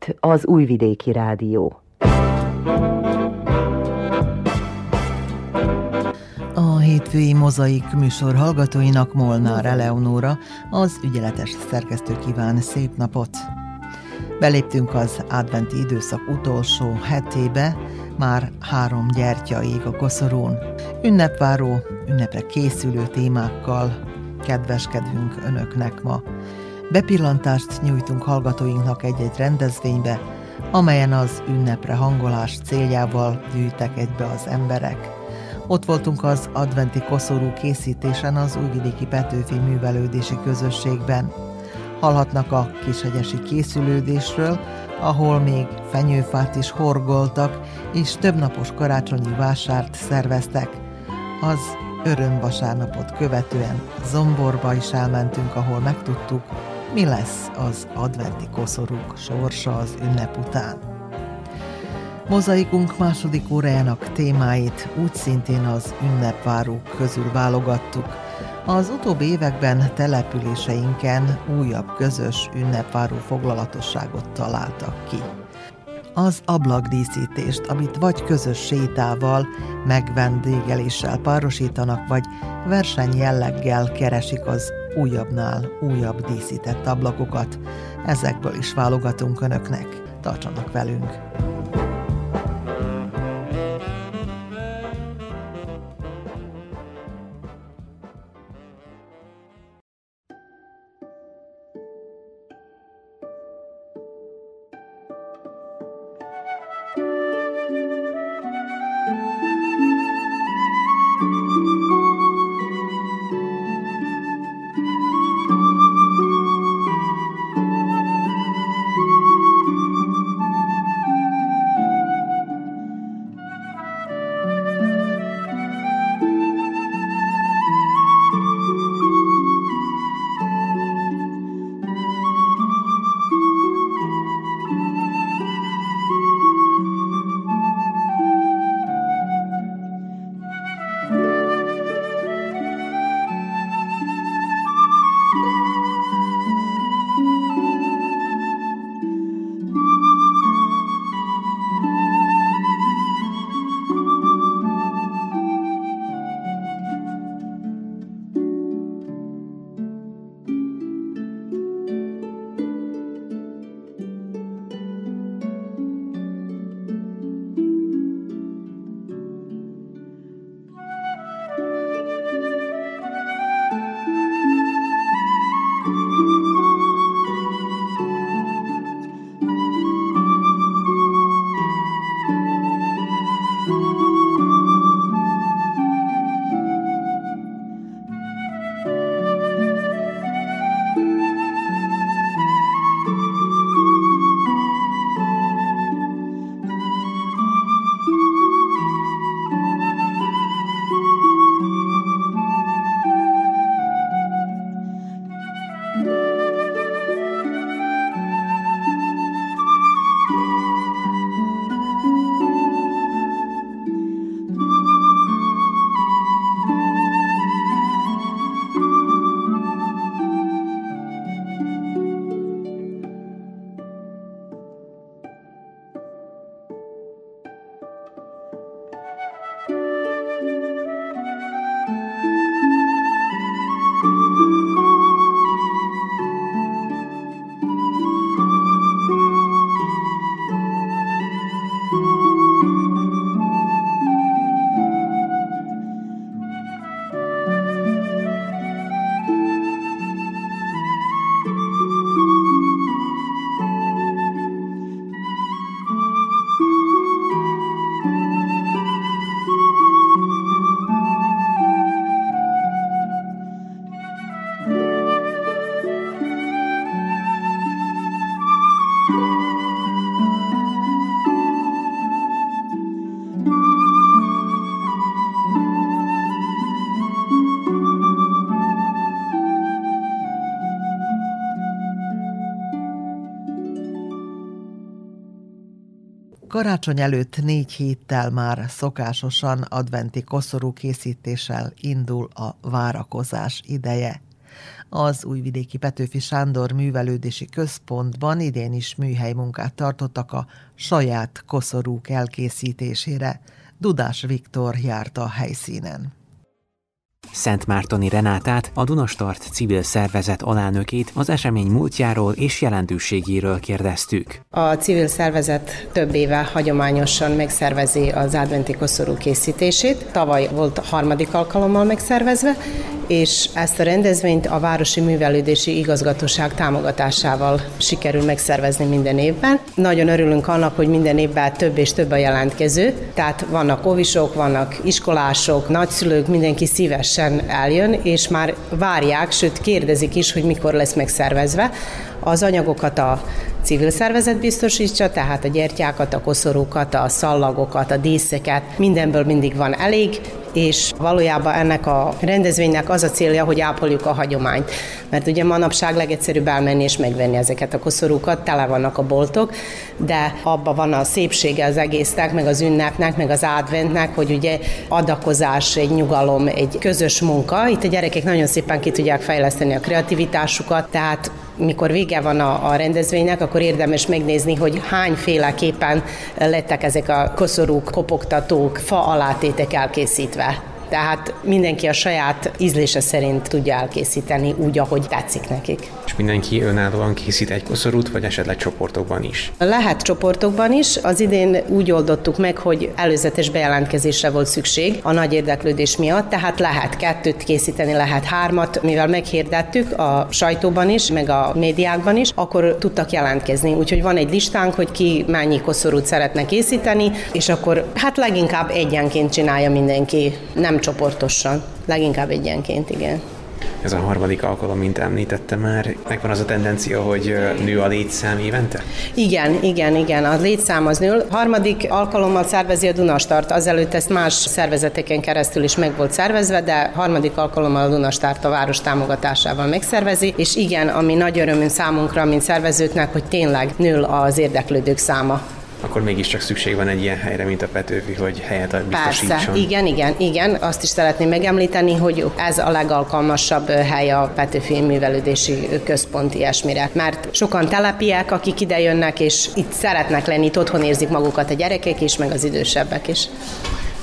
Itt az Újvidéki Rádió. A hétfői mozaik műsor hallgatóinak Molnár Eleonóra, az ügyeletes szerkesztő kíván szép napot! Beléptünk az adventi időszak utolsó hetébe, már három gyertya ég a koszorún. Ünnepváró, ünnepre készülő témákkal kedveskedünk önöknek ma. Bepillantást nyújtunk hallgatóinknak egy-egy rendezvénybe, amelyen az ünnepre hangolás céljával gyűjtek egybe az emberek. Ott voltunk az adventi koszorú készítésen az Újvidéki Petőfi Művelődési Közösségben. Hallhatnak a kishegyesi készülődésről, ahol még fenyőfát is horgoltak, és többnapos karácsonyi vásárt szerveztek. Az örömvasárnapot követően Zomborba is elmentünk, ahol megtudtuk, mi lesz az adventi koszorúk sorsa az ünnep után. Mozaikunk második órájának témáit úgy szintén az ünnepvárók közül válogattuk. Az utóbbi években településeinken újabb közös ünnepváró foglalatosságot találtak ki az ablakdíszítést, amit vagy közös sétával, megvendégeléssel párosítanak, vagy verseny jelleggel keresik az újabbnál újabb díszített ablakokat. Ezekből is válogatunk önöknek. Tartsanak velünk! Karácsony előtt négy héttel már szokásosan adventi koszorú készítéssel indul a várakozás ideje. Az újvidéki Petőfi Sándor Művelődési Központban idén is műhely munkát tartottak a saját koszorúk elkészítésére. Dudás Viktor járt a helyszínen. Szent Mártoni Renátát, a Dunastart civil szervezet alánökét az esemény múltjáról és jelentőségéről kérdeztük. A civil szervezet több éve hagyományosan megszervezi az adventi koszorú készítését. Tavaly volt harmadik alkalommal megszervezve, és ezt a rendezvényt a Városi Művelődési Igazgatóság támogatásával sikerül megszervezni minden évben. Nagyon örülünk annak, hogy minden évben több és több a jelentkező, tehát vannak óvisok, vannak iskolások, nagyszülők, mindenki szívesen eljön, és már várják, sőt kérdezik is, hogy mikor lesz megszervezve. Az anyagokat a civil szervezet biztosítsa, tehát a gyertyákat, a koszorúkat, a szallagokat, a díszeket, mindenből mindig van elég, és valójában ennek a rendezvénynek az a célja, hogy ápoljuk a hagyományt. Mert ugye manapság legegyszerűbb elmenni és megvenni ezeket a koszorúkat, tele vannak a boltok, de abban van a szépsége az egésznek, meg az ünnepnek, meg az adventnek, hogy ugye adakozás, egy nyugalom, egy közös munka. Itt a gyerekek nagyon szépen ki tudják fejleszteni a kreativitásukat, tehát mikor vége van a, a rendezvénynek, akkor érdemes megnézni, hogy hányféleképpen lettek ezek a koszorúk, kopogtatók, fa alátétek elkészítve. Tehát mindenki a saját ízlése szerint tudja elkészíteni úgy, ahogy tetszik nekik. És mindenki önállóan készít egy koszorút, vagy esetleg csoportokban is? Lehet csoportokban is. Az idén úgy oldottuk meg, hogy előzetes bejelentkezésre volt szükség a nagy érdeklődés miatt, tehát lehet kettőt készíteni, lehet hármat, mivel meghirdettük a sajtóban is, meg a médiákban is, akkor tudtak jelentkezni. Úgyhogy van egy listánk, hogy ki mennyi koszorút szeretne készíteni, és akkor hát leginkább egyenként csinálja mindenki, nem csoportosan, leginkább egyenként, igen. Ez a harmadik alkalom, mint említette már. Megvan az a tendencia, hogy nő a létszám évente? Igen, igen, igen. A létszám az nő. Harmadik alkalommal szervezi a Dunastart. Azelőtt ezt más szervezeteken keresztül is meg volt szervezve, de harmadik alkalommal a Dunastart a város támogatásával megszervezi. És igen, ami nagy örömünk számunkra, mint szervezőknek, hogy tényleg nő az érdeklődők száma akkor mégiscsak szükség van egy ilyen helyre, mint a Petőfi, hogy helyet biztosítson. Persze, igen, igen, igen. Azt is szeretném megemlíteni, hogy ez a legalkalmasabb hely a Petőfi Művelődési Központ ilyesmire. Mert sokan telepiek, akik ide jönnek, és itt szeretnek lenni, itt otthon érzik magukat a gyerekek is, meg az idősebbek is.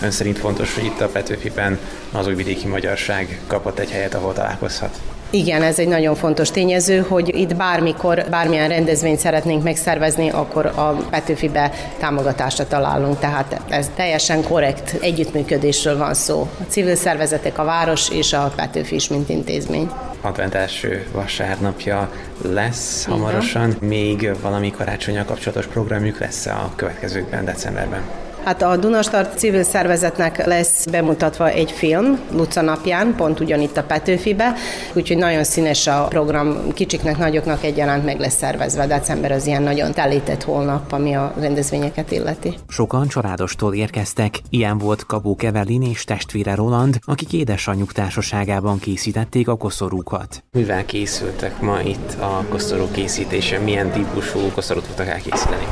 Ön szerint fontos, hogy itt a Petőfiben az újvidéki magyarság kapott egy helyet, ahol találkozhat? Igen, ez egy nagyon fontos tényező, hogy itt bármikor, bármilyen rendezvényt szeretnénk megszervezni, akkor a Petőfibe támogatásra találunk. Tehát ez teljesen korrekt együttműködésről van szó. A civil szervezetek, a város és a Petőfi is, mint intézmény. Advent első vasárnapja lesz hamarosan. Igen. Még valami karácsonyal kapcsolatos programjuk lesz a következőkben, decemberben? Hát a Dunastart civil szervezetnek lesz bemutatva egy film Luca napján, pont ugyanitt a Petőfibe, úgyhogy nagyon színes a program, kicsiknek, nagyoknak egyaránt meg lesz szervezve. December az ilyen nagyon telített holnap, ami a rendezvényeket illeti. Sokan családostól érkeztek, ilyen volt Kabó Kevelin és testvére Roland, akik édesanyjuk társaságában készítették a koszorúkat. Mivel készültek ma itt a koszorú készítése? Milyen típusú koszorút tudtak elkészíteni?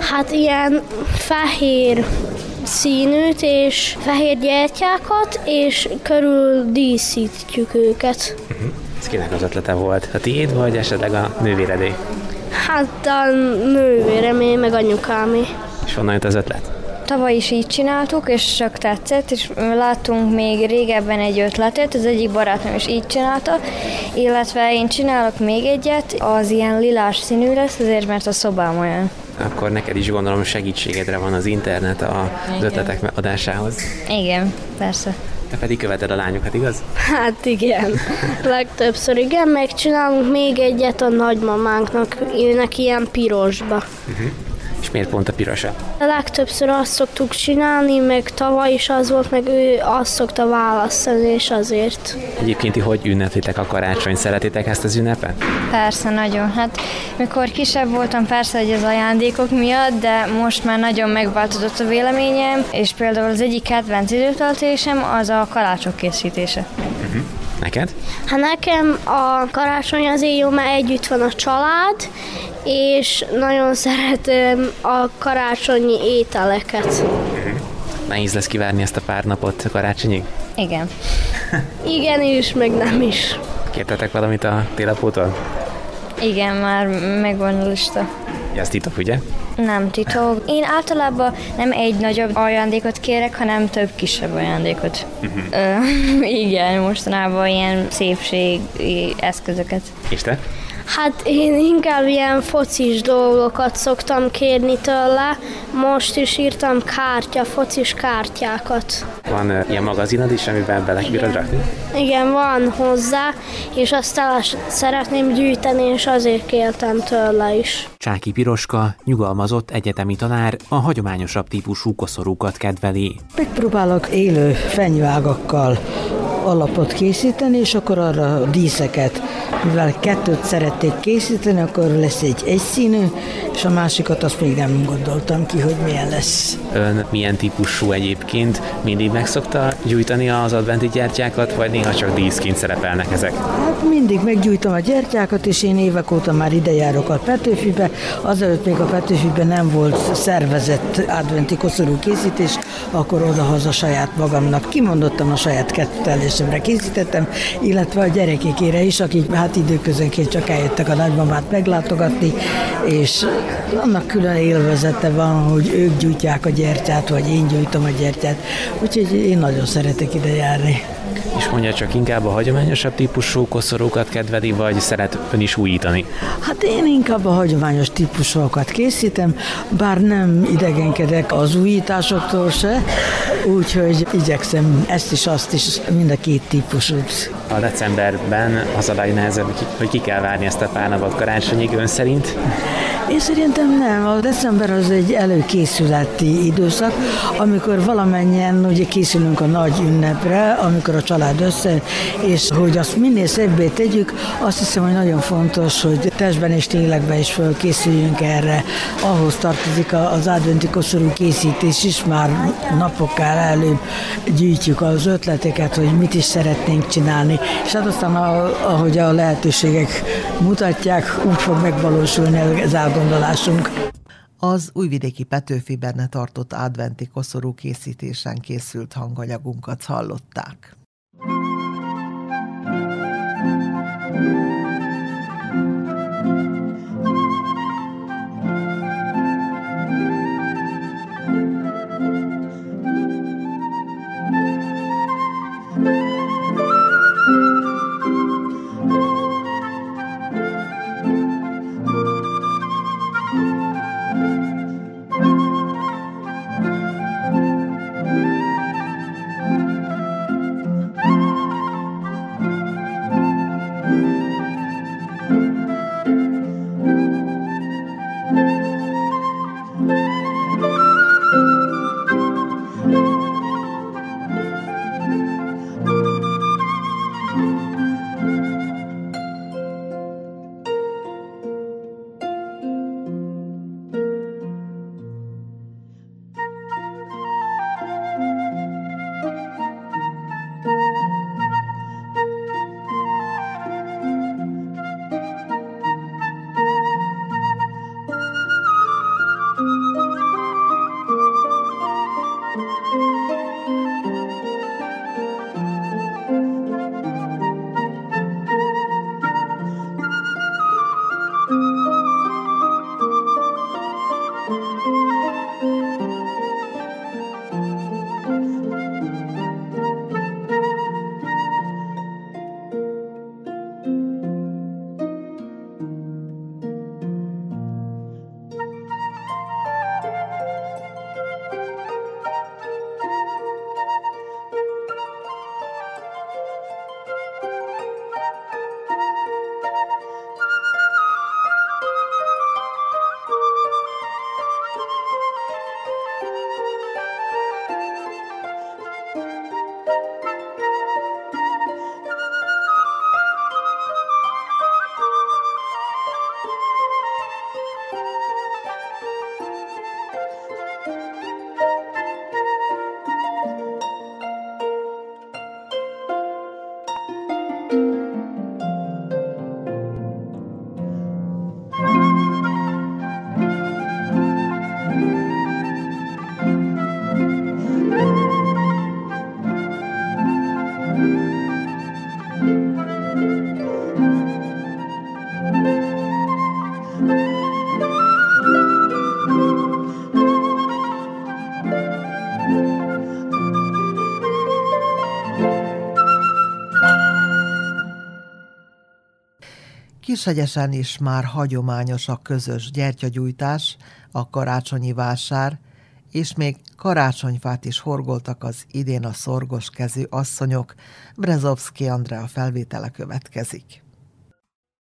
Hát ilyen fehér színűt és fehér gyertyákat, és körül díszítjük őket. Uh-huh. Ez kinek az ötlete volt? A tiéd, vagy esetleg a nővéredé? Hát a nővéremé, meg anyukámé. És honnan jött az ötlet? Tavaly is így csináltuk, és csak tetszett, és láttunk még régebben egy ötletet, az egyik barátom is így csinálta, illetve én csinálok még egyet, az ilyen lilás színű lesz, azért mert a szobám olyan akkor neked is gondolom segítségedre van az internet az ötletek adásához. Igen, persze. Te pedig követed a lányokat, igaz? Hát igen. Legtöbbször igen, megcsinálunk még egyet a nagymamánknak, őnek ilyen pirosba. Uh-huh. És miért pont a pirosa? A legtöbbször azt szoktuk csinálni, meg tavaly is az volt, meg ő azt szokta választani, és azért. Egyébként ti hogy ünneplitek a karácsony? Szeretitek ezt az ünnepet? Persze, nagyon. Hát mikor kisebb voltam, persze, hogy az ajándékok miatt, de most már nagyon megváltozott a véleményem, és például az egyik kedvenc időtöltésem az a kalácsok készítése. Uh-huh. Neked? Hát nekem a karácsony azért jó, mert együtt van a család, és nagyon szeretem a karácsonyi ételeket. Uh-huh. Nehéz lesz kivárni ezt a pár napot karácsonyig? Igen. Igen is, meg nem is. Kértetek valamit a télapótól? Igen, már megvan a lista. Ez titok, ugye? Nem titok. Én általában nem egy nagyobb ajándékot kérek, hanem több kisebb ajándékot. Uh-huh. Ö, igen, mostanában ilyen szépségi eszközöket. És te? Hát én inkább ilyen focis dolgokat szoktam kérni tőle. Most is írtam kártya, focis kártyákat. Van uh, ilyen magazinod is, amiben bele bírod rakni? Igen, van hozzá, és azt el szeretném gyűjteni, és azért kértem tőle is. Csáki Piroska, nyugalmazott egyetemi tanár, a hagyományosabb típusú koszorúkat kedveli. Megpróbálok élő fenyvágakkal alapot készíteni, és akkor arra díszeket mivel kettőt szerették készíteni, akkor lesz egy egyszínű, és a másikat azt még nem gondoltam ki, hogy milyen lesz. Ön milyen típusú egyébként? Mindig megszokta gyújtani az adventi gyertyákat, vagy néha csak díszként szerepelnek ezek? Hát mindig meggyújtom a gyertyákat, és én évek óta már ide járok a Petőfibe. Azelőtt még a Petőfibe nem volt szervezett adventi koszorú készítés, akkor odahaza saját magamnak kimondottam a saját kettelésemre készítettem, illetve a gyerekekére is, akik hát időközönként csak eljöttek a nagymamát meglátogatni, és annak külön élvezete van, hogy ők gyújtják a gyertyát, vagy én gyújtom a gyertyát, úgyhogy én nagyon szeretek ide járni. És mondja csak inkább a hagyományosabb típusú koszorúkat kedveli, vagy szeret ön is újítani? Hát én inkább a hagyományos típusokat készítem, bár nem idegenkedek az újításoktól se, úgyhogy igyekszem ezt is, azt is, mind a két típusút. A decemberben az a legnehezebb, hogy ki kell várni ezt a pár napot karácsonyig ön szerint? Én szerintem nem. A december az egy előkészületi időszak, amikor valamennyien ugye készülünk a nagy ünnepre, amikor a család össze, és hogy azt minél szebbé tegyük, azt hiszem, hogy nagyon fontos, hogy testben és ténylegben is fölkészüljünk erre. Ahhoz tartozik az adventi koszorú készítés is, már napokkal előbb gyűjtjük az ötleteket, hogy mit is szeretnénk csinálni, és hát aztán ahogy a lehetőségek mutatják, úgy fog megvalósulni az elgondolásunk. Az újvidéki Petőfiben tartott adventi koszorú készítésen készült hanganyagunkat hallották. Kishegyesen is már hagyományos a közös gyertyagyújtás, a karácsonyi vásár, és még karácsonyfát is horgoltak az idén a szorgos kezű asszonyok. Brezovski Andrea felvétele következik.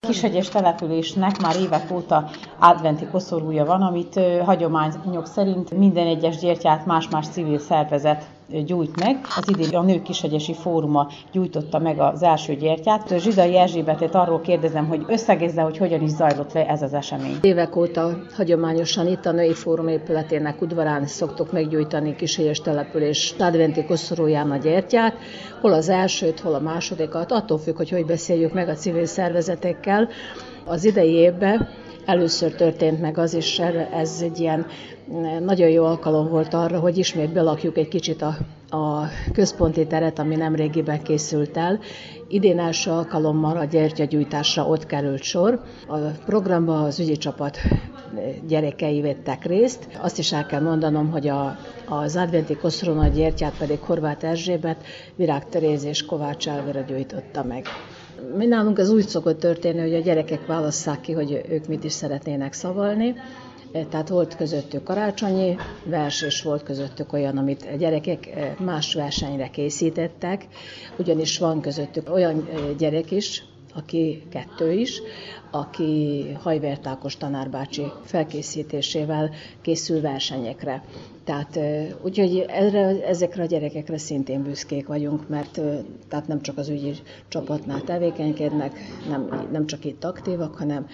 Kishegyes településnek már évek óta adventi koszorúja van, amit hagyományok szerint minden egyes gyertyát más-más civil szervezet gyújt meg. Az idén a Nők Kishegyesi Fóruma gyújtotta meg az első gyertyát. Zsidai Erzsébetet arról kérdezem, hogy összegezze, hogy hogyan is zajlott le ez az esemény. Évek óta hagyományosan itt a Női Fórum épületének udvarán szoktuk meggyújtani Kishegyes település adventi koszorúján a gyertyát, hol az elsőt, hol a másodikat, attól függ, hogy hogy beszéljük meg a civil szervezetekkel. Az idei évben először történt meg az, és ez egy ilyen nagyon jó alkalom volt arra, hogy ismét belakjuk egy kicsit a, a központi teret, ami nem régiben készült el. Idén első alkalommal a gyertyagyújtásra ott került sor. A programba az ügyi csapat gyerekei vettek részt. Azt is el kell mondanom, hogy a, az adventi koszorona gyertyát pedig Horváth Erzsébet, Virág Teréz és Kovács Elvira gyújtotta meg. Mi nálunk ez úgy szokott történni, hogy a gyerekek válasszák ki, hogy ők mit is szeretnének szavalni. Tehát volt közöttük karácsonyi vers, és volt közöttük olyan, amit a gyerekek más versenyre készítettek, ugyanis van közöttük olyan gyerek is, aki kettő is, aki Hajvert Ákos tanárbácsi felkészítésével készül versenyekre. Tehát úgyhogy erre, ezekre a gyerekekre szintén büszkék vagyunk, mert tehát nem csak az ügyi csapatnál tevékenykednek, nem, nem csak itt aktívak, hanem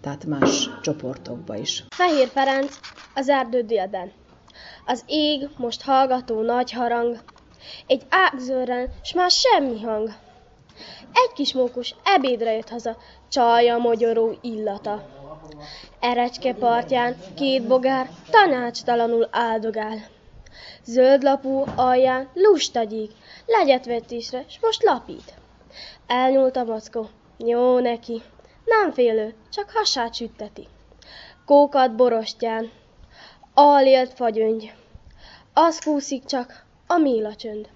tehát más csoportokba is. Fehér Ferenc az erdő délben. Az ég most hallgató nagy harang, egy ágzőren, s már semmi hang. Egy kis mókus ebédre jött haza, csalja mogyoró illata. Erecske partján két bogár tanácstalanul áldogál. Zöld lapú alján lustagyík, legyetvetésre, s most lapít. Elnyúlt a mackó, jó neki, nem félő, csak hasát sütteti. Kókat borostyán, alélt fagyöngy, az kúszik csak a méla csönd.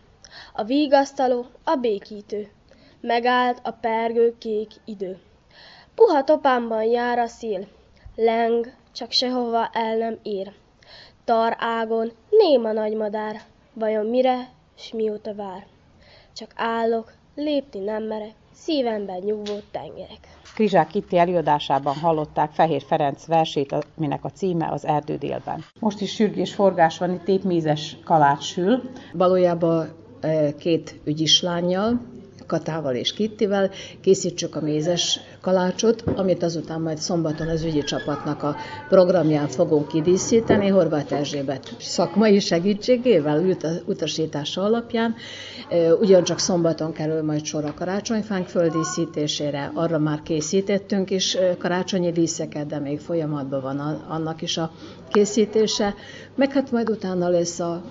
A vigasztaló, a békítő, megállt a pergő kék idő. Puha topámban jár a szél, leng, csak sehova el nem ér. Tar ágon néma nagy madár, vajon mire s mióta vár? Csak állok, lépni nem merek, szívemben nyugvó tengerek. Krizsák Kitti előadásában hallották Fehér Ferenc versét, aminek a címe az Erdő délben. Most is sürgés forgás van, itt épp mézes kalács sül. Valójában eh, két ügyislányjal, Katával és Kittivel. Készítsük a mézes kalácsot, amit azután majd szombaton az ügyi csapatnak a programján fogunk kidíszíteni, Horváth Erzsébet szakmai segítségével, utasítása alapján. Ugyancsak szombaton kerül majd sor a karácsonyfánk földíszítésére, arra már készítettünk is karácsonyi díszeket, de még folyamatban van annak is a készítése, meg hát majd utána lesz a,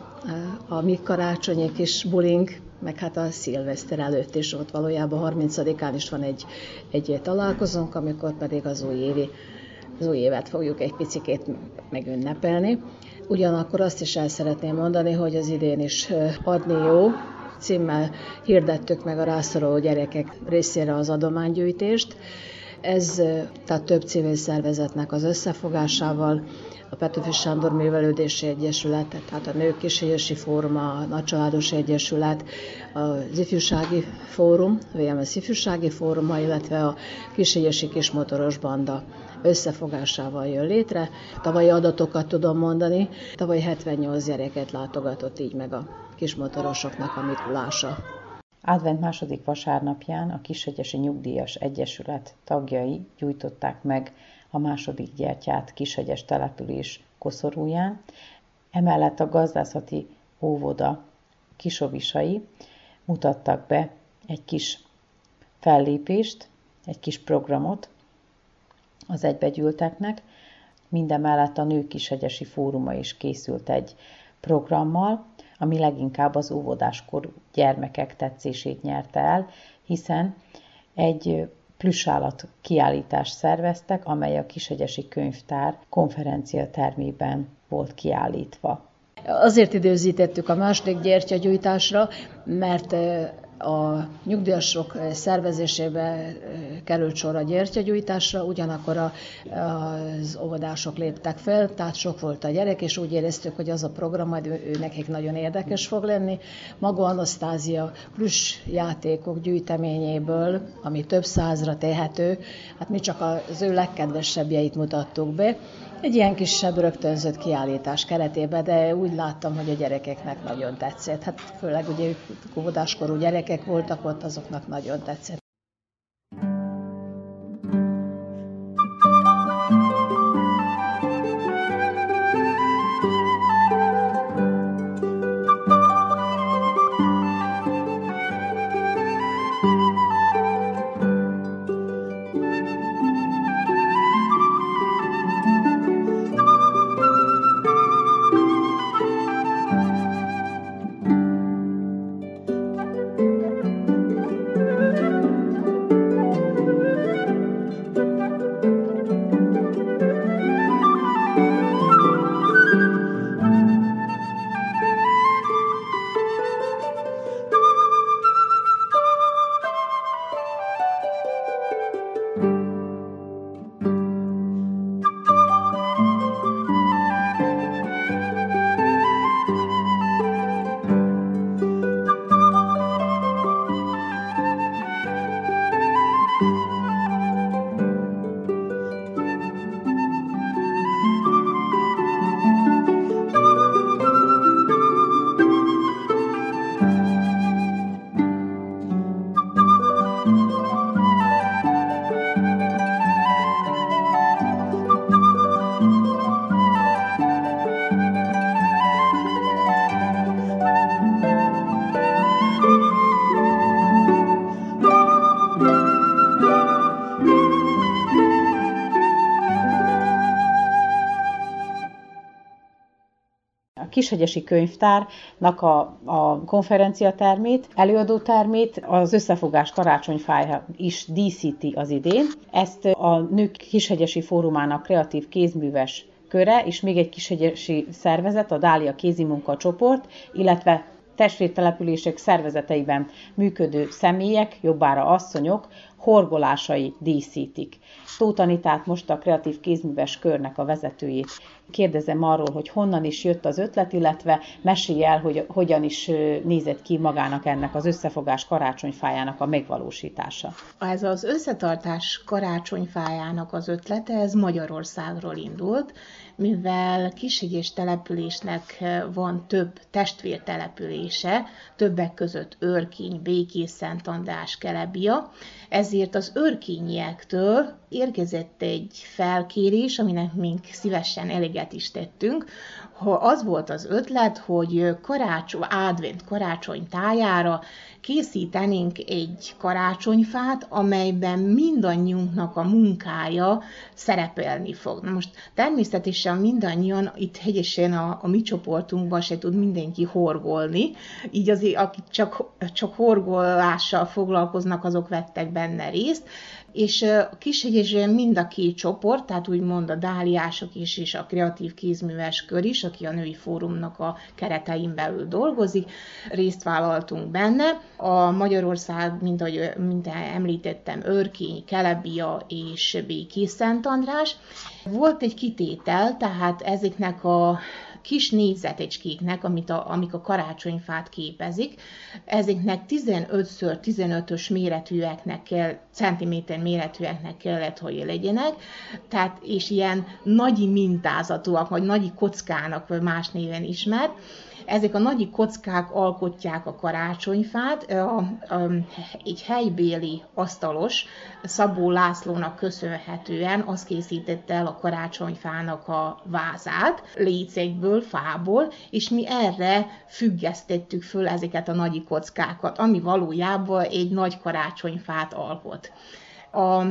a mi karácsonyi kis buling, meg hát a szilveszter előtt is. Ott valójában 30-án is van egy, egy találkozónk, amikor pedig az új évi az új évet fogjuk egy picikét megünnepelni. Ugyanakkor azt is el szeretném mondani, hogy az idén is adni jó címmel hirdettük meg a rászoruló gyerekek részére az adománygyűjtést. Ez tehát több civil szervezetnek az összefogásával a Petőfi Sándor Művelődési Egyesület, tehát a Nők Kísérési Fórum, a Nagycsaládos Egyesület, az Ifjúsági Fórum, a VMS Ifjúsági Fóruma, illetve a Kísérési Kismotoros Banda összefogásával jön létre. Tavalyi adatokat tudom mondani, tavaly 78 gyereket látogatott így meg a kismotorosoknak a Mikulása. Advent második vasárnapján a Kishegyesi Nyugdíjas Egyesület tagjai gyújtották meg a második gyertyát Kishegyes település koszorúján, emellett a gazdászati óvoda kisovisai mutattak be egy kis fellépést, egy kis programot az egybegyűlteknek, mindemellett a Nők Kishegyesi Fóruma is készült egy programmal, ami leginkább az óvodáskorú gyermekek tetszését nyerte el, hiszen egy plüssállat kiállítást szerveztek, amely a Kisegyesi Könyvtár konferencia termében volt kiállítva. Azért időzítettük a második gyertyagyújtásra, mert a nyugdíjasok szervezésébe került sor a gyertyagyújtásra, ugyanakkor a, az óvodások léptek fel, tehát sok volt a gyerek, és úgy éreztük, hogy az a program majd ő, nekik nagyon érdekes fog lenni. Maga Anasztázia plusz játékok gyűjteményéből, ami több százra tehető, hát mi csak az ő legkedvesebbjeit mutattuk be, egy ilyen kisebb rögtönzött kiállítás keretében, de úgy láttam, hogy a gyerekeknek nagyon tetszett. Hát főleg ugye ők óvodáskorú gyerekek voltak ott, azoknak nagyon tetszett. Kishegyesi Könyvtárnak a, a konferenciatermét, előadótermét, az összefogás karácsonyfája is díszíti az idén. Ezt a Nők Kishegyesi Fórumának kreatív kézműves köre, és még egy kishegyesi szervezet, a Dália Kézimunka csoport, illetve testvértelepülések szervezeteiben működő személyek, jobbára asszonyok horgolásai díszítik. Tóth Anitát most a kreatív kézműves körnek a vezetőjét kérdezem arról, hogy honnan is jött az ötlet, illetve mesélj el, hogy hogyan is nézett ki magának ennek az összefogás karácsonyfájának a megvalósítása. Ez az összetartás karácsonyfájának az ötlete, ez Magyarországról indult, mivel Kisegyés településnek van több testvértelepülése, többek között Örkény, Békés, Szent András, Kelebia, ezért az örkényiektől érkezett egy felkérés, aminek mink szívesen eleget is tettünk, az volt az ötlet, hogy karácsony, advent karácsony tájára készítenénk egy karácsonyfát, amelyben mindannyiunknak a munkája szerepelni fog. Na most természetesen mindannyian itt hegyesen a, a mi csoportunkban se tud mindenki horgolni, így azért akik csak, csak horgolással foglalkoznak, azok vettek benne részt, és a Kishegyesen mind a két csoport, tehát úgymond a dáliások is, és a kreatív kézműves kör is, aki a női fórumnak a keretein belül dolgozik, részt vállaltunk benne. A Magyarország, mint ahogy mint említettem, Örkény, Kelebia és Békés Szent András. Volt egy kitétel, tehát ezeknek a kis négyzetecskéknek, amit a, amik a karácsonyfát képezik. Ezeknek 15x15-ös méretűeknek kell, centiméter méretűeknek kellett, hogy legyenek, tehát, és ilyen nagyi mintázatúak, vagy nagyi kockának, vagy más néven ismert. Ezek a nagy kockák alkotják a karácsonyfát. A, a, egy helybéli asztalos Szabó Lászlónak köszönhetően az készítette el a karácsonyfának a vázát, lécekből, fából, és mi erre függesztettük föl ezeket a nagy kockákat, ami valójában egy nagy karácsonyfát alkot. A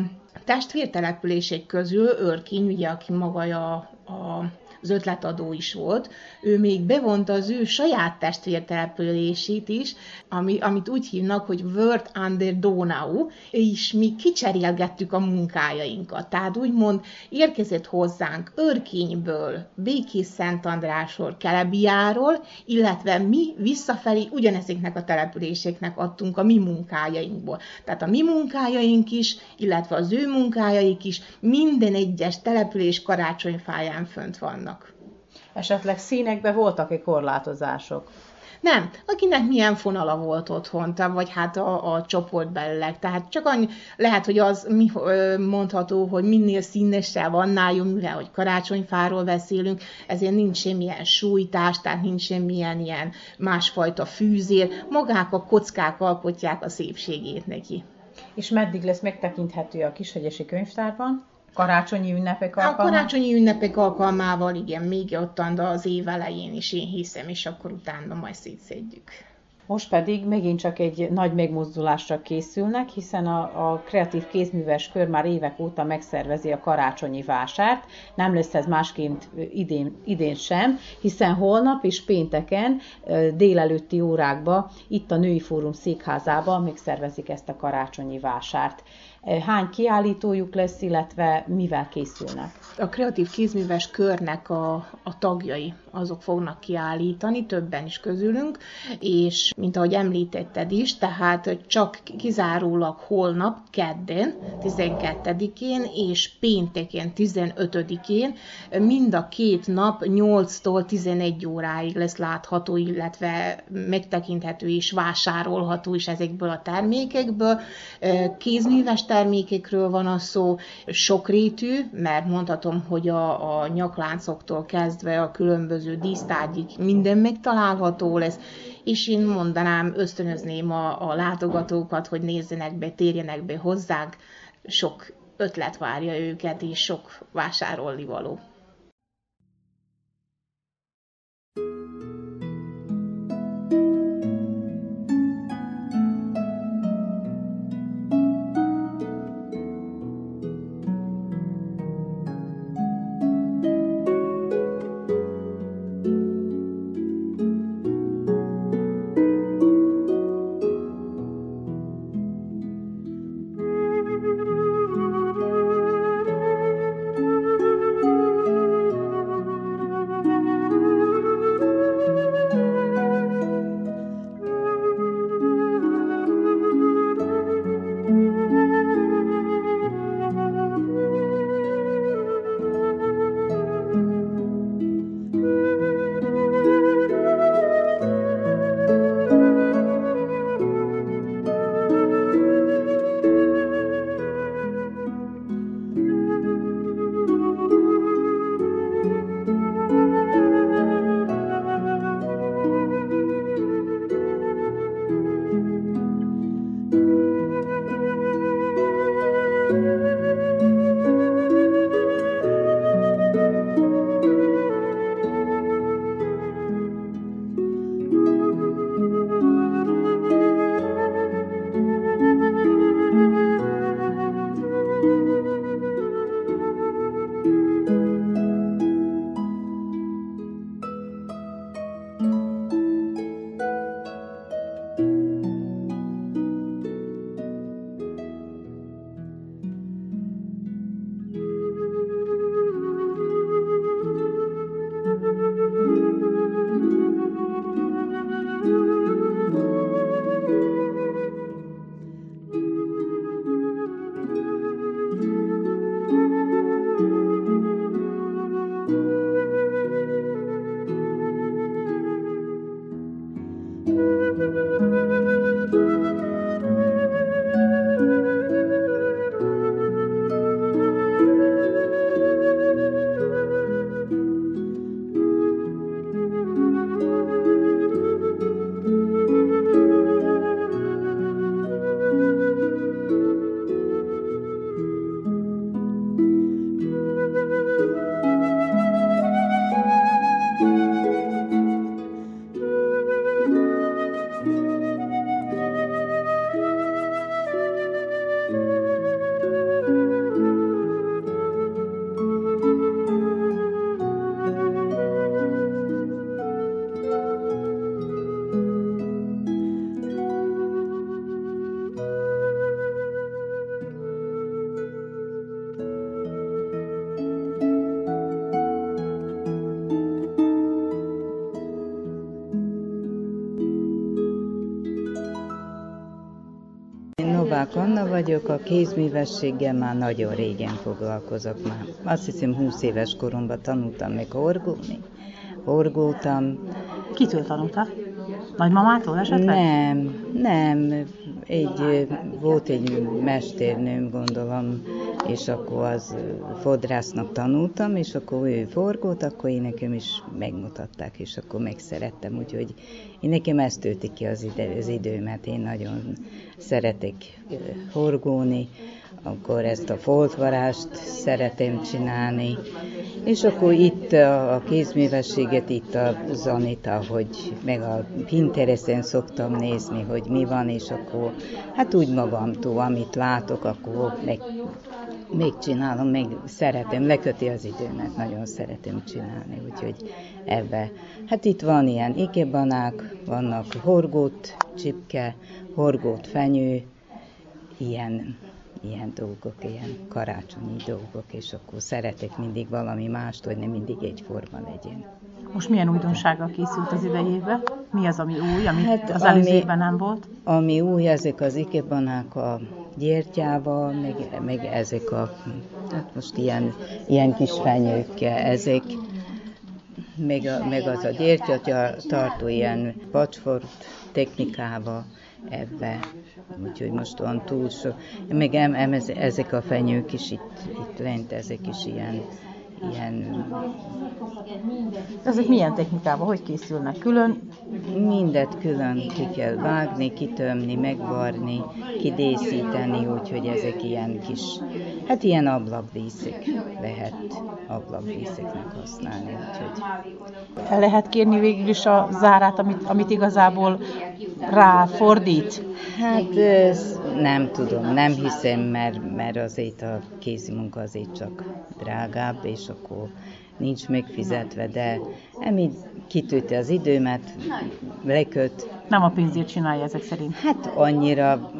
testvértelepülések közül Örkény, ugye, aki maga a, a az ötletadó is volt, ő még bevonta az ő saját testvértelepülését is, ami, amit úgy hívnak, hogy Word under Donau, és mi kicserélgettük a munkájainkat. Tehát úgymond érkezett hozzánk Örkényből, Békés Szent Andrásról, Kelebiáról, illetve mi visszafelé ugyanezeknek a településeknek adtunk a mi munkájainkból. Tehát a mi munkájaink is, illetve az ő munkájaik is minden egyes település karácsonyfáján fönt vannak. Esetleg színekben voltak-e korlátozások? Nem, akinek milyen fonala volt otthon, vagy hát a, a csoportbelileg. Tehát csak annyi, lehet, hogy az mi, mondható, hogy minél színesebb, annál jó, mivel hogy karácsonyfáról beszélünk, ezért nincs semmilyen sújtás, tehát nincs semmilyen ilyen másfajta fűzér. Magák a kockák alkotják a szépségét neki. És meddig lesz megtekinthető a Kishegyesi könyvtárban? Karácsonyi ünnepek alkalmával? A karácsonyi ünnepek alkalmával, igen, még ottan az év elején is én hiszem, és akkor utána majd szétszedjük. Most pedig megint csak egy nagy megmozdulásra készülnek, hiszen a, a kreatív kézműves kör már évek óta megszervezi a karácsonyi vásárt. Nem lesz ez másként idén, idén sem, hiszen holnap és pénteken délelőtti órákba itt a Női Fórum székházában megszervezik ezt a karácsonyi vásárt hány kiállítójuk lesz, illetve mivel készülnek. A kreatív kézműves körnek a, a tagjai, azok fognak kiállítani, többen is közülünk, és mint ahogy említetted is, tehát csak kizárólag holnap, kedden, 12-én és pénteken, 15-én mind a két nap 8-tól 11 óráig lesz látható, illetve megtekinthető és vásárolható is ezekből a termékekből. Kézműves termékekről van a szó, sokrétű, mert mondhatom, hogy a, a nyakláncoktól kezdve a különböző dísztárgyig minden megtalálható lesz, és én mondanám, ösztönözném a, a látogatókat, hogy nézzenek be, térjenek be hozzánk, sok ötlet várja őket, és sok vásárolni való. Anna vagyok, a kézművességgel már nagyon régen foglalkozok már. Azt hiszem 20 éves koromban tanultam meg horgolni, horgoltam. Kitől tanulta? Nagymamától esetleg? Nem, nem. Egy, volt egy mesternőm, gondolom, és akkor az fodrásznak tanultam, és akkor ő forgott, akkor én nekem is megmutatták, és akkor megszerettem, úgyhogy én nekem ezt tölti ki az, ide, az időmet, én nagyon szeretek horgóni, akkor ezt a foltvarást szeretem csinálni, és akkor itt a, a kézművességet, itt a Zanita, hogy meg a Pinteresten szoktam nézni, hogy mi van, és akkor hát úgy magamtól, amit látok, akkor meg, megcsinálom, meg szeretem, leköti az időmet, nagyon szeretem csinálni, úgyhogy ebbe. Hát itt van ilyen ikebanák, vannak horgót csipke, horgót fenyő, ilyen ilyen dolgok, ilyen karácsonyi dolgok, és akkor szeretek mindig valami mást, hogy nem mindig egyforma legyen. Most milyen újdonsággal készült az idejében? Mi az, ami új, ami hát, az előző évben nem volt? Ami új, ezek az ikebanák a gyertyával, meg, meg ezek a, hát most ilyen, ilyen kis fenyőkkel, ezek, meg, a, meg az a gyertya tartó ilyen pacsfort technikával ebbe. Úgyhogy most van túl sok. Meg em, em, ezek a fenyők is itt, itt lent, ezek is ilyen, ilyen... Ezek milyen technikával, hogy készülnek? Külön? Mindet külön ki kell vágni, kitömni, megvarni, kidészíteni, úgyhogy ezek ilyen kis, hát ilyen ablakdíszek lehet ablakdíszeknek használni. Úgyhogy... El lehet kérni végül is a zárát, amit, amit igazából ráfordít? Hát nem tudom, nem hiszem, mert, mert azért a kézi munka azért csak drágább, és akkor nincs megfizetve, de emi kitűti az időmet, leköt. Nem a pénzért csinálja ezek szerint? Hát annyira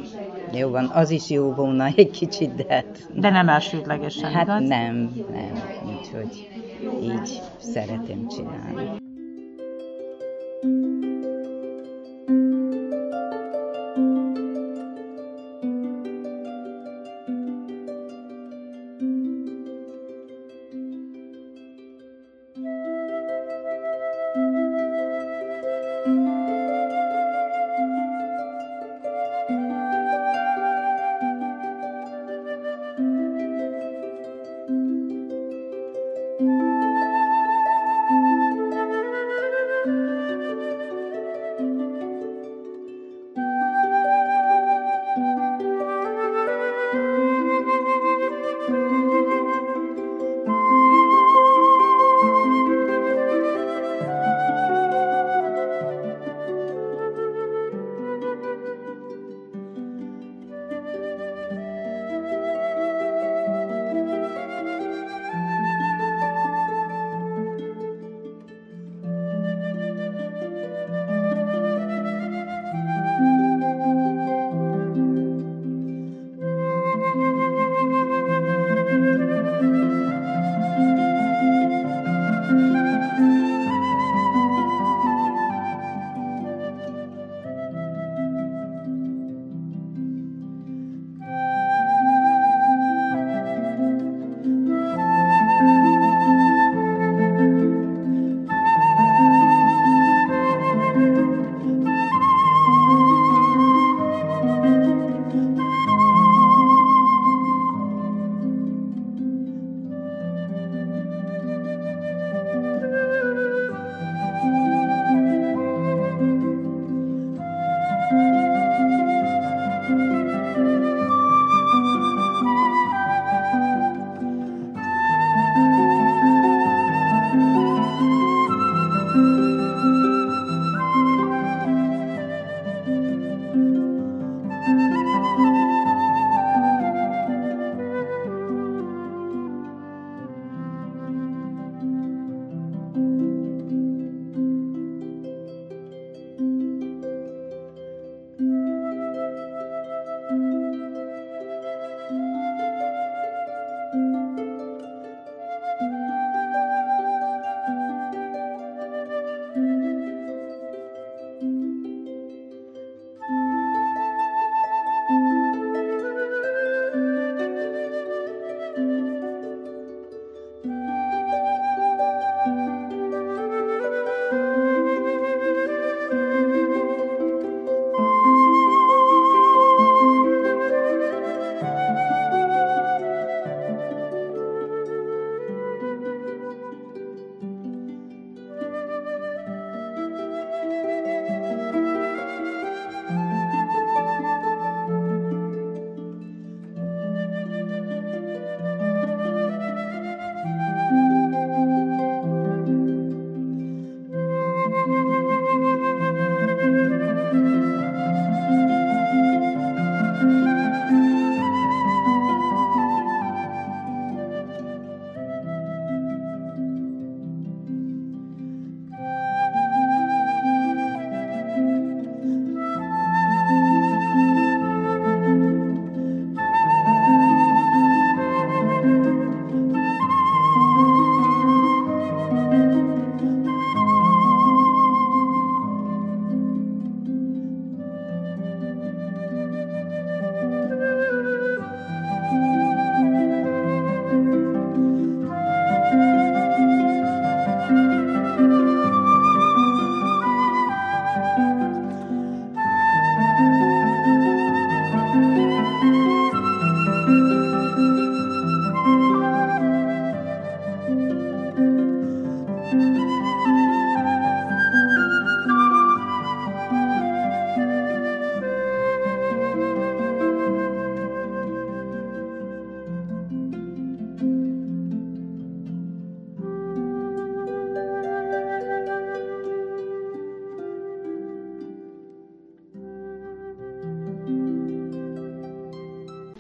jó van, az is jó volna egy kicsit, de hát... De nem elsődlegesen, Hát igaz? nem, nem, úgyhogy így szeretem csinálni.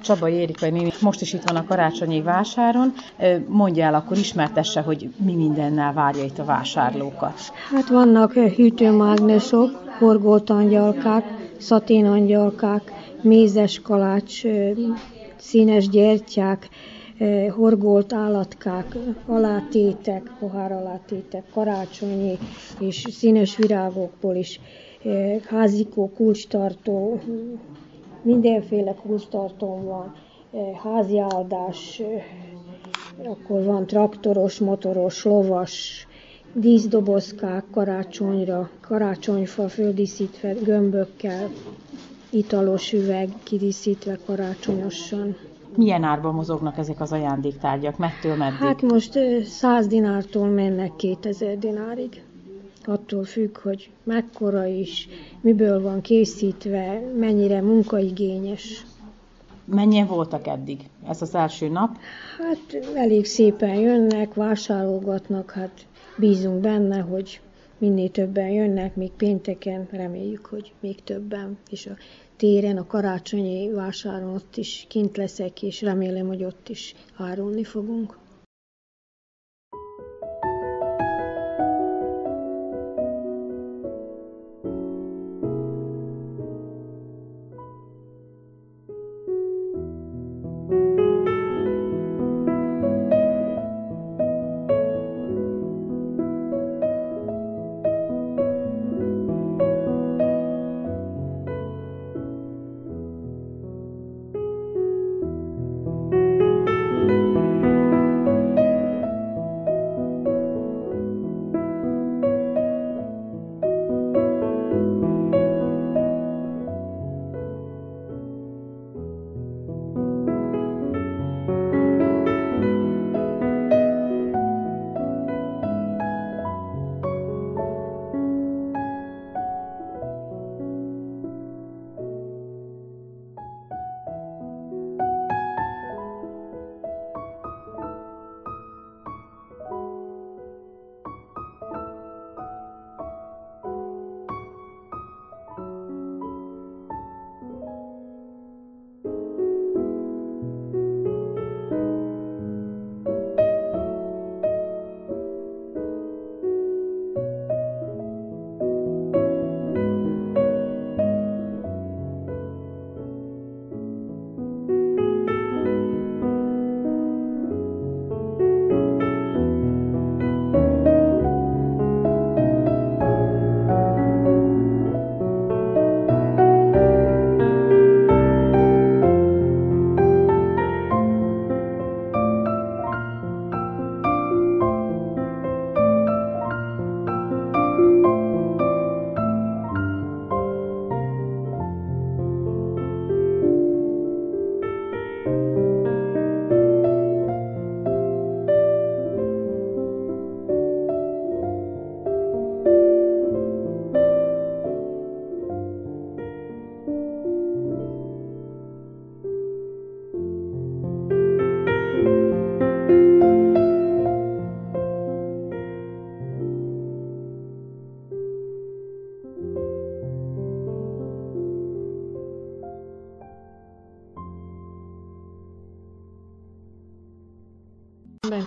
Csaba Érika néni most is itt van a karácsonyi vásáron. Mondja el, akkor ismertesse, hogy mi mindennel várja itt a vásárlókat. Hát vannak hűtőmágnesok, horgolt angyalkák, szaténangyalkák, mézes kalács, színes gyertyák, horgolt állatkák, alátétek, pohár alátétek, karácsonyi és színes virágokból is, házikó, kulcstartó, mindenféle kulcstartón van, háziáldás, akkor van traktoros, motoros, lovas, díszdobozkák karácsonyra, karácsonyfa földíszítve gömbökkel, italos üveg kidíszítve karácsonyosan. Milyen árban mozognak ezek az ajándéktárgyak? Mettől meddig? Hát most 100 dinártól mennek 2000 dinárig. Attól függ, hogy mekkora is, miből van készítve, mennyire munkaigényes. Mennyien voltak eddig? Ez az első nap? Hát elég szépen jönnek, vásárolgatnak, hát bízunk benne, hogy minél többen jönnek, még pénteken reméljük, hogy még többen, és a téren, a karácsonyi vásáron ott is kint leszek, és remélem, hogy ott is árulni fogunk.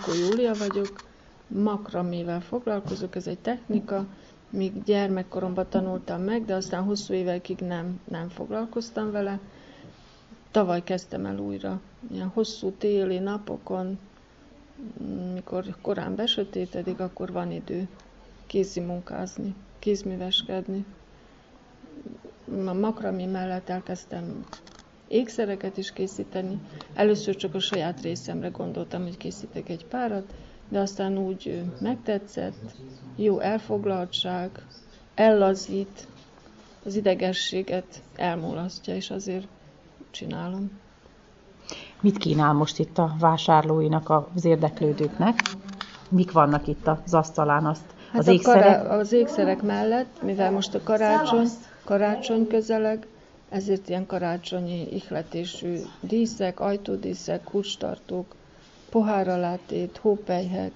Benko Júlia vagyok, makramével foglalkozok, ez egy technika, míg gyermekkoromban tanultam meg, de aztán hosszú évekig nem, nem foglalkoztam vele. Tavaly kezdtem el újra, ilyen hosszú téli napokon, mikor korán besötétedik, akkor van idő kézi munkázni, kézműveskedni. A makrami mellett elkezdtem ékszereket is készíteni. Először csak a saját részemre gondoltam, hogy készítek egy párat, de aztán úgy megtetszett, jó elfoglaltság, ellazít, az idegességet elmulasztja, és azért csinálom. Mit kínál most itt a vásárlóinak, az érdeklődőknek? Mik vannak itt az asztalán? Azt, hát az, ékszerek? Kará- az ékszerek mellett, mivel most a karácsony, karácsony közeleg, ezért ilyen karácsonyi ihletésű díszek, ajtódíszek, kulcstartók, poháralátét, hópelyhek.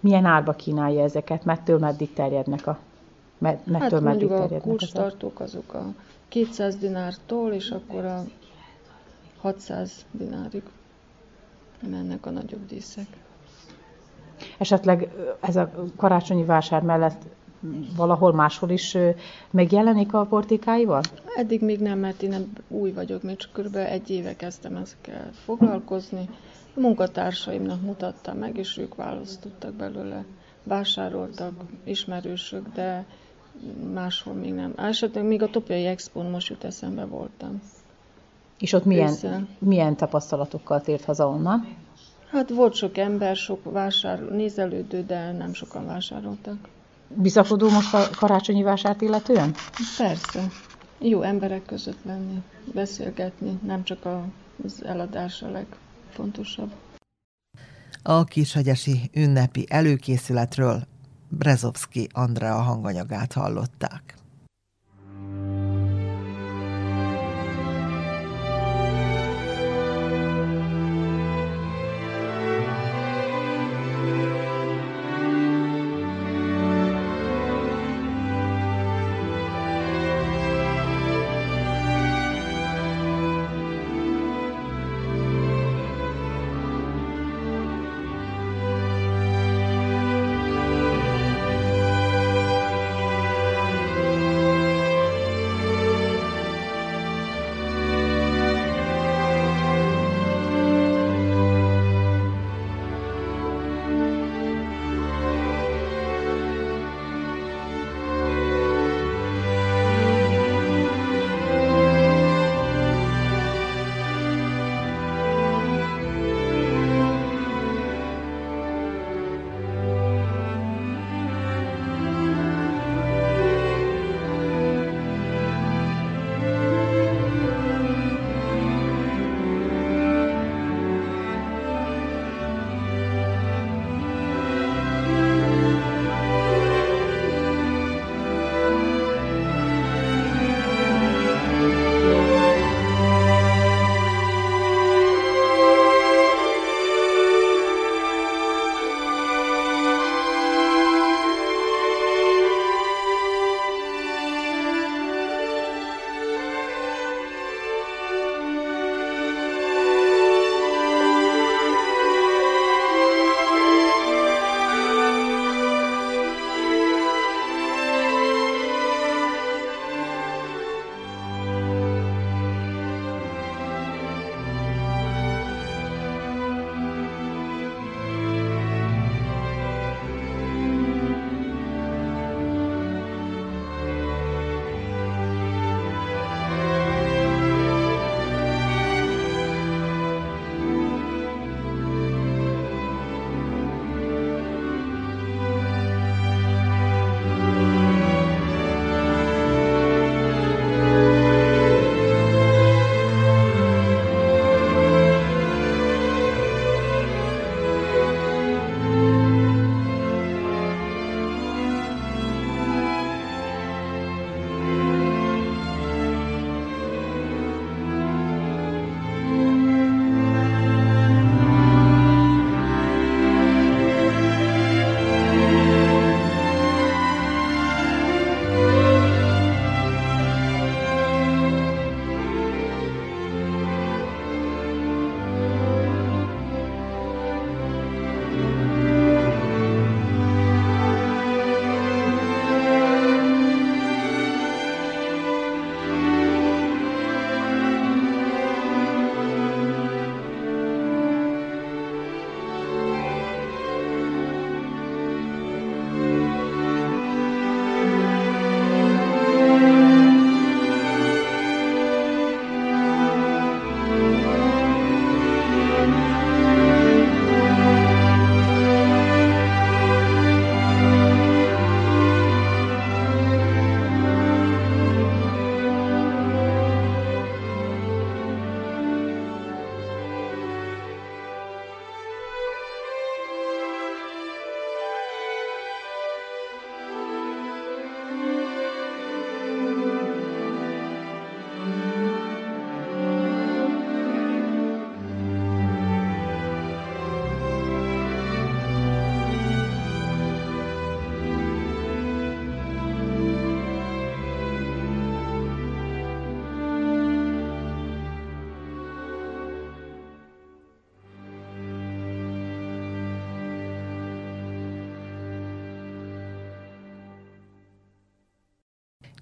Milyen árba kínálja ezeket? Mettől meddig terjednek a Mettől hát mondjuk a kulcstartók azok a 200 dinártól, és akkor a 600 dinárig mennek a nagyobb díszek. Esetleg ez a karácsonyi vásár mellett valahol máshol is megjelenik a portikáival? Eddig még nem, mert én nem új vagyok, még csak kb. egy éve kezdtem ezekkel foglalkozni. A munkatársaimnak mutattam meg, és ők választottak belőle. Vásároltak ismerősök, de máshol még nem. Esetleg még a Topiai expo most jut eszembe voltam. És ott milyen, milyen tapasztalatokkal tért haza onnan? Hát volt sok ember, sok vásár, nézelődő, de nem sokan vásároltak. Bizakodó most a karácsonyi vásárt illetően? Persze. Jó emberek között lenni, beszélgetni, nem csak az eladás a legfontosabb. A kishegyesi ünnepi előkészületről Brezovski Andrea hanganyagát hallották.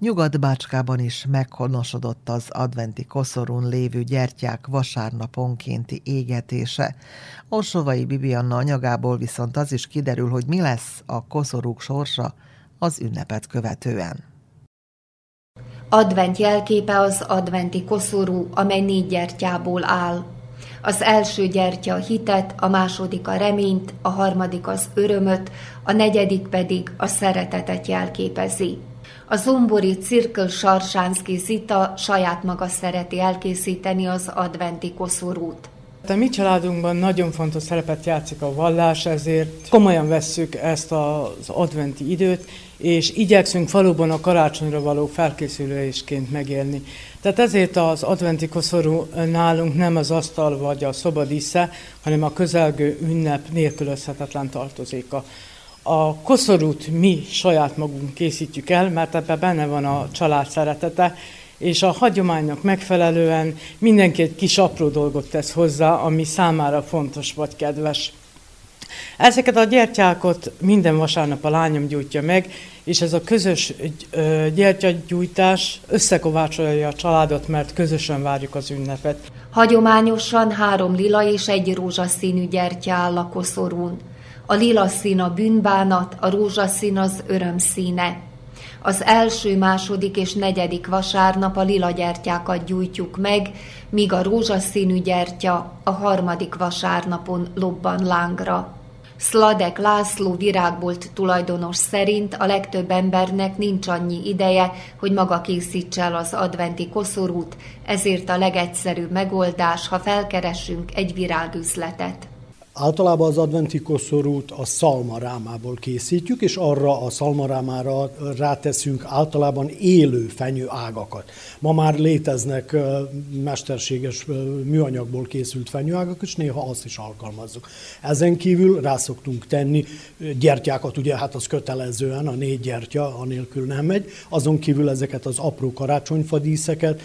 Nyugat-Bácskában is meghonosodott az adventi koszorún lévő gyertyák vasárnaponkénti égetése. Orsovai Bibianna anyagából viszont az is kiderül, hogy mi lesz a koszorúk sorsa az ünnepet követően. Advent jelképe az adventi koszorú, amely négy gyertyából áll. Az első gyertya a hitet, a második a reményt, a harmadik az örömöt, a negyedik pedig a szeretetet jelképezi. A zombori Cirkel Sarsánszki Zita saját maga szereti elkészíteni az adventi koszorút. A mi családunkban nagyon fontos szerepet játszik a vallás, ezért komolyan vesszük ezt az adventi időt, és igyekszünk valóban a karácsonyra való felkészülésként megélni. Tehát ezért az adventi koszorú nálunk nem az asztal vagy a szobadísze, hanem a közelgő ünnep nélkülözhetetlen tartozéka. A koszorút mi saját magunk készítjük el, mert ebben benne van a család szeretete, és a hagyománynak megfelelően mindenki egy kis apró dolgot tesz hozzá, ami számára fontos vagy kedves. Ezeket a gyertyákat minden vasárnap a lányom gyújtja meg, és ez a közös gyertyagyújtás összekovácsolja a családot, mert közösen várjuk az ünnepet. Hagyományosan három lila és egy rózsaszínű gyertya áll a koszorún. A lila szín a bűnbánat, a rózsaszín az öröm színe. Az első, második és negyedik vasárnap a lila gyertyákat gyújtjuk meg, míg a rózsaszínű gyertya a harmadik vasárnapon lobban lángra. Szladek László virágbolt tulajdonos szerint a legtöbb embernek nincs annyi ideje, hogy maga készítse el az adventi koszorút, ezért a legegyszerűbb megoldás, ha felkeresünk egy virágüzletet. Általában az adventi koszorút a szalmarámából készítjük, és arra a szalmarámára ráteszünk általában élő fenyő ágakat. Ma már léteznek mesterséges műanyagból készült fenyőágak, és néha azt is alkalmazzuk. Ezen kívül rá szoktunk tenni gyertyákat, ugye hát az kötelezően, a négy gyertya, anélkül nem megy. Azon kívül ezeket az apró karácsonyfadíszeket,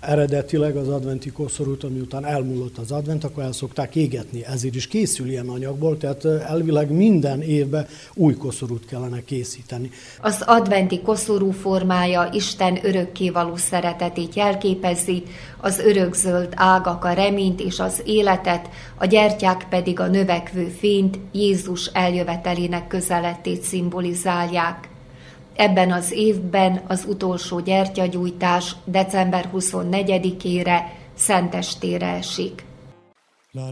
eredetileg az adventi koszorút, ami után elmúlott az advent, akkor el szokták égetni. Ezért is készül ilyen anyagból, tehát elvileg minden évben új koszorút kellene készíteni. Az adventi koszorú formája Isten örökkévaló szeretetét jelképezi, az örökzöld ágak a reményt és az életet, a gyertyák pedig a növekvő fényt, Jézus eljövetelének közeletét szimbolizálják. Ebben az évben az utolsó gyertyagyújtás december 24-ére Szentestére esik. La,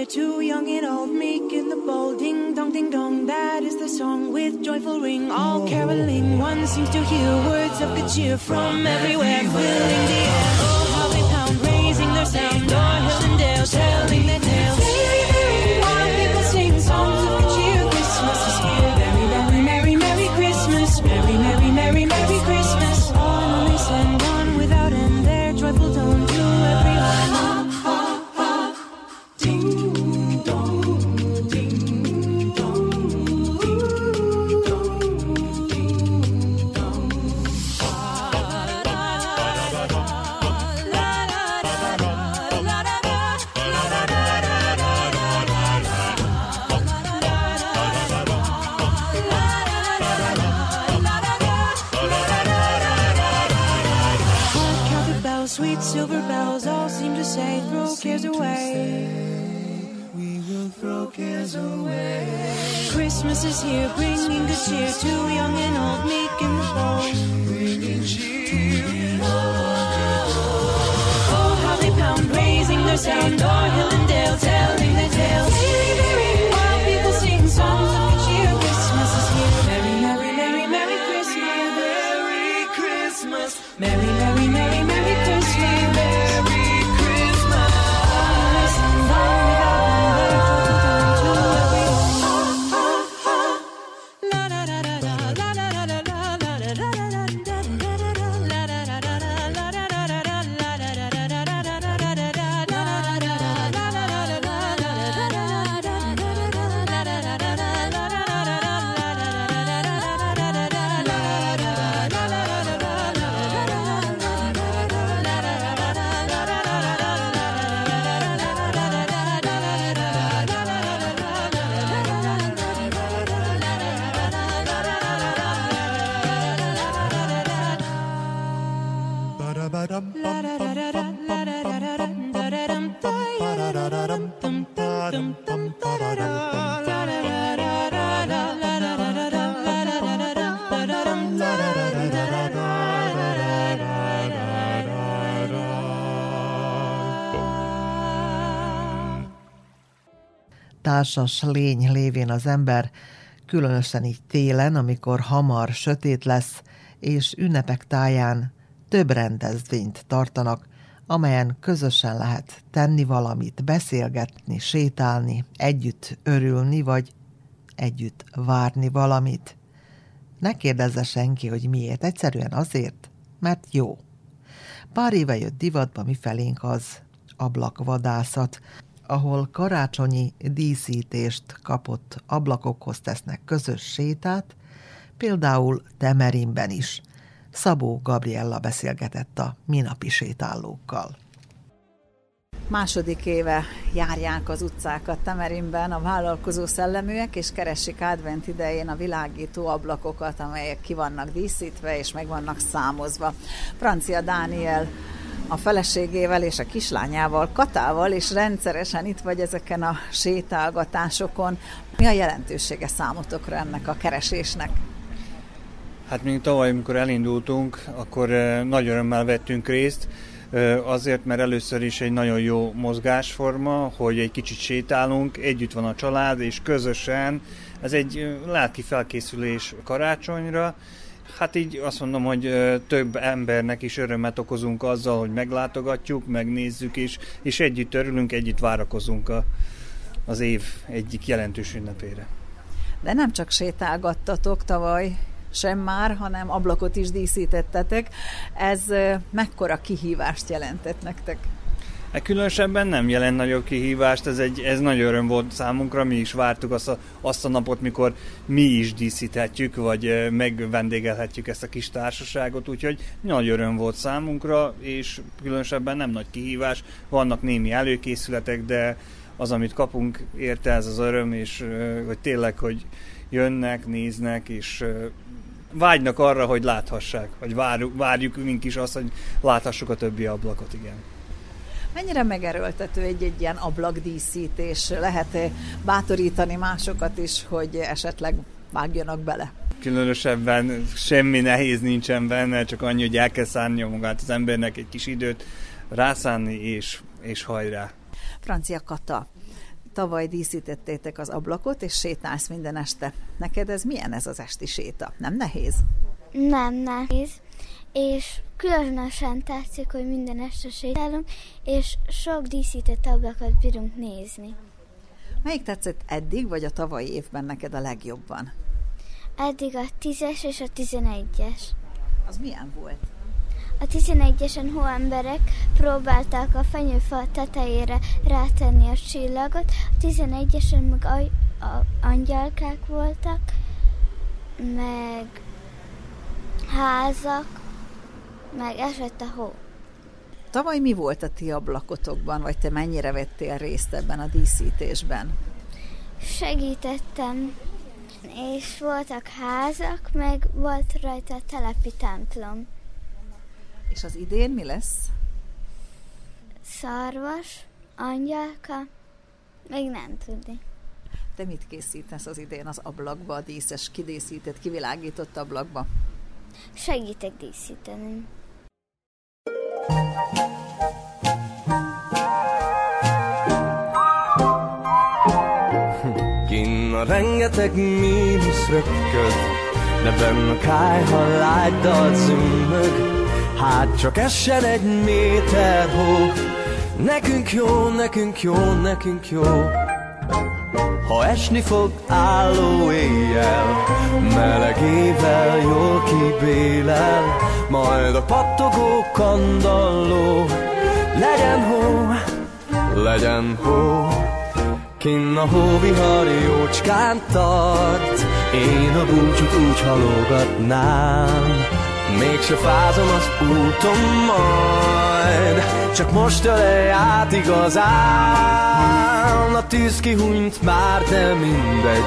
cheer, too young and old, meek and the bold. Ding dong, ding dong, that is the song with joyful ring. All caroling, one seems to hear words of good cheer from everywhere, filling the air. Cares away. We will throw cares away. Christmas is here, bringing good cheer to young and old, meek and bold. Bringing cheer. Oh, how they pound, raising their sound, o'er hill and dale, telling társas lény lévén az ember, különösen így télen, amikor hamar sötét lesz, és ünnepek táján több rendezvényt tartanak, amelyen közösen lehet tenni valamit, beszélgetni, sétálni, együtt örülni, vagy együtt várni valamit. Ne kérdezze senki, hogy miért, egyszerűen azért, mert jó. Pár éve jött divatba mi felénk az ablakvadászat, ahol karácsonyi díszítést kapott ablakokhoz tesznek közös sétát, például Temerinben is. Szabó Gabriella beszélgetett a minapi sétálókkal. Második éve járják az utcákat Temerinben a vállalkozó szelleműek, és keresik advent idején a világító ablakokat, amelyek ki vannak díszítve és meg vannak számozva. Francia Dániel a feleségével és a kislányával, Katával, és rendszeresen itt vagy ezeken a sétálgatásokon. Mi a jelentősége számotokra ennek a keresésnek? Hát még tavaly, amikor elindultunk, akkor eh, nagy örömmel vettünk részt, eh, azért, mert először is egy nagyon jó mozgásforma, hogy egy kicsit sétálunk, együtt van a család, és közösen, ez egy eh, lelki felkészülés karácsonyra, Hát így azt mondom, hogy több embernek is örömet okozunk azzal, hogy meglátogatjuk, megnézzük is, és együtt örülünk, együtt várakozunk a, az év egyik jelentős ünnepére. De nem csak sétálgattatok tavaly, sem már, hanem ablakot is díszítettetek. Ez mekkora kihívást jelentett nektek? E különösebben nem jelent nagyobb kihívást, ez, egy, ez nagy öröm volt számunkra, mi is vártuk azt a, azt a napot, mikor mi is díszíthetjük, vagy megvendégelhetjük ezt a kis társaságot, úgyhogy nagy öröm volt számunkra, és különösebben nem nagy kihívás, vannak némi előkészületek, de az, amit kapunk érte ez az öröm, és hogy tényleg, hogy jönnek, néznek, és vágynak arra, hogy láthassák, vagy várjuk, várjuk mink is azt, hogy láthassuk a többi ablakot, igen. Mennyire megerőltető egy-egy ilyen ablakdíszítés? Lehet -e bátorítani másokat is, hogy esetleg vágjanak bele? Különösebben semmi nehéz nincsen benne, csak annyi, hogy el kell szánni magát az embernek egy kis időt, rászánni és, és hajrá. Francia Kata, tavaly díszítettétek az ablakot, és sétálsz minden este. Neked ez milyen ez az esti séta? Nem nehéz? Nem nehéz és különösen tetszik, hogy minden este sétálunk, és sok díszített ablakot bírunk nézni. Melyik tetszett eddig, vagy a tavalyi évben neked a legjobban? Eddig a 10-es és a 11-es. Az milyen volt? A 11-esen hóemberek próbálták a fenyőfa tetejére rátenni a csillagot, a 11-esen meg a, a angyalkák voltak, meg házak, meg esett a hó. Tavaly mi volt a ti ablakotokban, vagy te mennyire vettél részt ebben a díszítésben? Segítettem, és voltak házak, meg volt rajta a telepi templom. És az idén mi lesz? Szarvas, angyalka, még nem tudni. Te mit készítesz az idén az ablakba, a díszes, kidészített, kivilágított ablakba? Segítek díszíteni. Kinn a rengeteg mínusz röpköd, de benne kájha lágy dalt. Hát csak essen egy méter hó, nekünk jó, nekünk jó, nekünk jó. Ha esni fog álló éjjel, melegével jól kibélel, majd a pattogó kandalló, legyen hó, legyen hó. Kinn a hóvihar jócskán tart, én a búcsút úgy halogatnám, Mégse fázom az úton majd, csak most ölej át igazán. A tűz kihunyt már, de mindegy,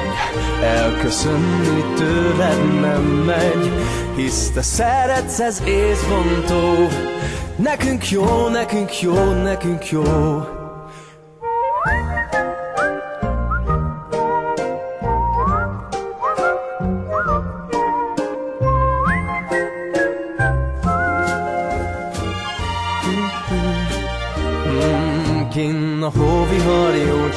elköszönni tőled nem megy, hisz te szeretsz, ez észbontó, Nekünk jó, nekünk jó, nekünk jó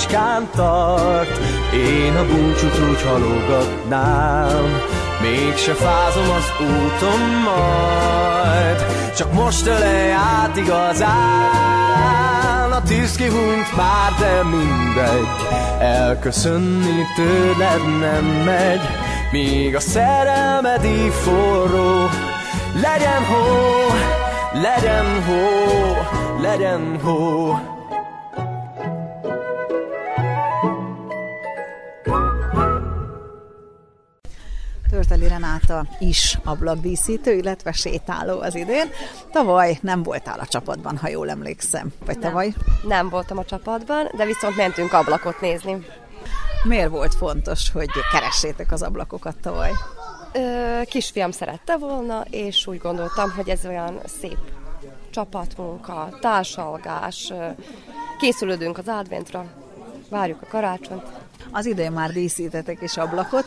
jócskán tart. Én a búcsút úgy halogatnám Mégse fázom az úton majd. Csak most ölej át igazán A tűz kihunyt már, de mindegy. Elköszönni tőled nem megy Míg a szerelmed így forró. Legyen hó, legyen hó, legyen hó Renáta is ablakdíszítő, illetve sétáló az idén. Tavaly nem voltál a csapatban, ha jól emlékszem. Vagy Nem. tavaly? Nem voltam a csapatban, de viszont mentünk ablakot nézni. Miért volt fontos, hogy keressétek az ablakokat tavaly? Ö, kisfiam szerette volna, és úgy gondoltam, hogy ez olyan szép csapatmunka, társalgás, készülődünk az adventra, várjuk a karácsonyt. Az idén már díszítetek is ablakot.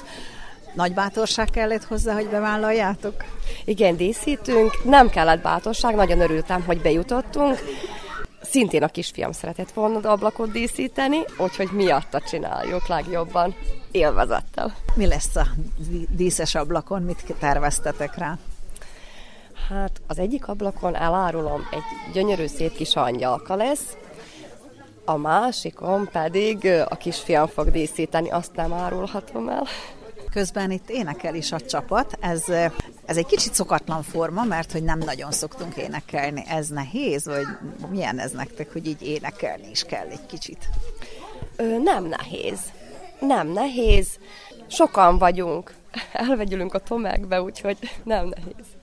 Nagy bátorság kellett hozzá, hogy bevállaljátok? Igen, díszítünk, nem kellett bátorság, nagyon örültem, hogy bejutottunk. Szintén a kisfiam szeretett volna ablakot díszíteni, úgyhogy miatta csináljuk legjobban, élvezettel. Mi lesz a dí- díszes ablakon? Mit terveztetek rá? Hát az egyik ablakon elárulom, egy gyönyörű szép kis angyalka lesz, a másikon pedig a kisfiam fog díszíteni, azt nem árulhatom el. Közben itt énekel is a csapat. Ez, ez egy kicsit szokatlan forma, mert hogy nem nagyon szoktunk énekelni. Ez nehéz, vagy milyen ez nektek, hogy így énekelni is kell egy kicsit? Ö, nem nehéz. Nem nehéz. Sokan vagyunk. Elvegyülünk a tömegbe, úgyhogy nem nehéz.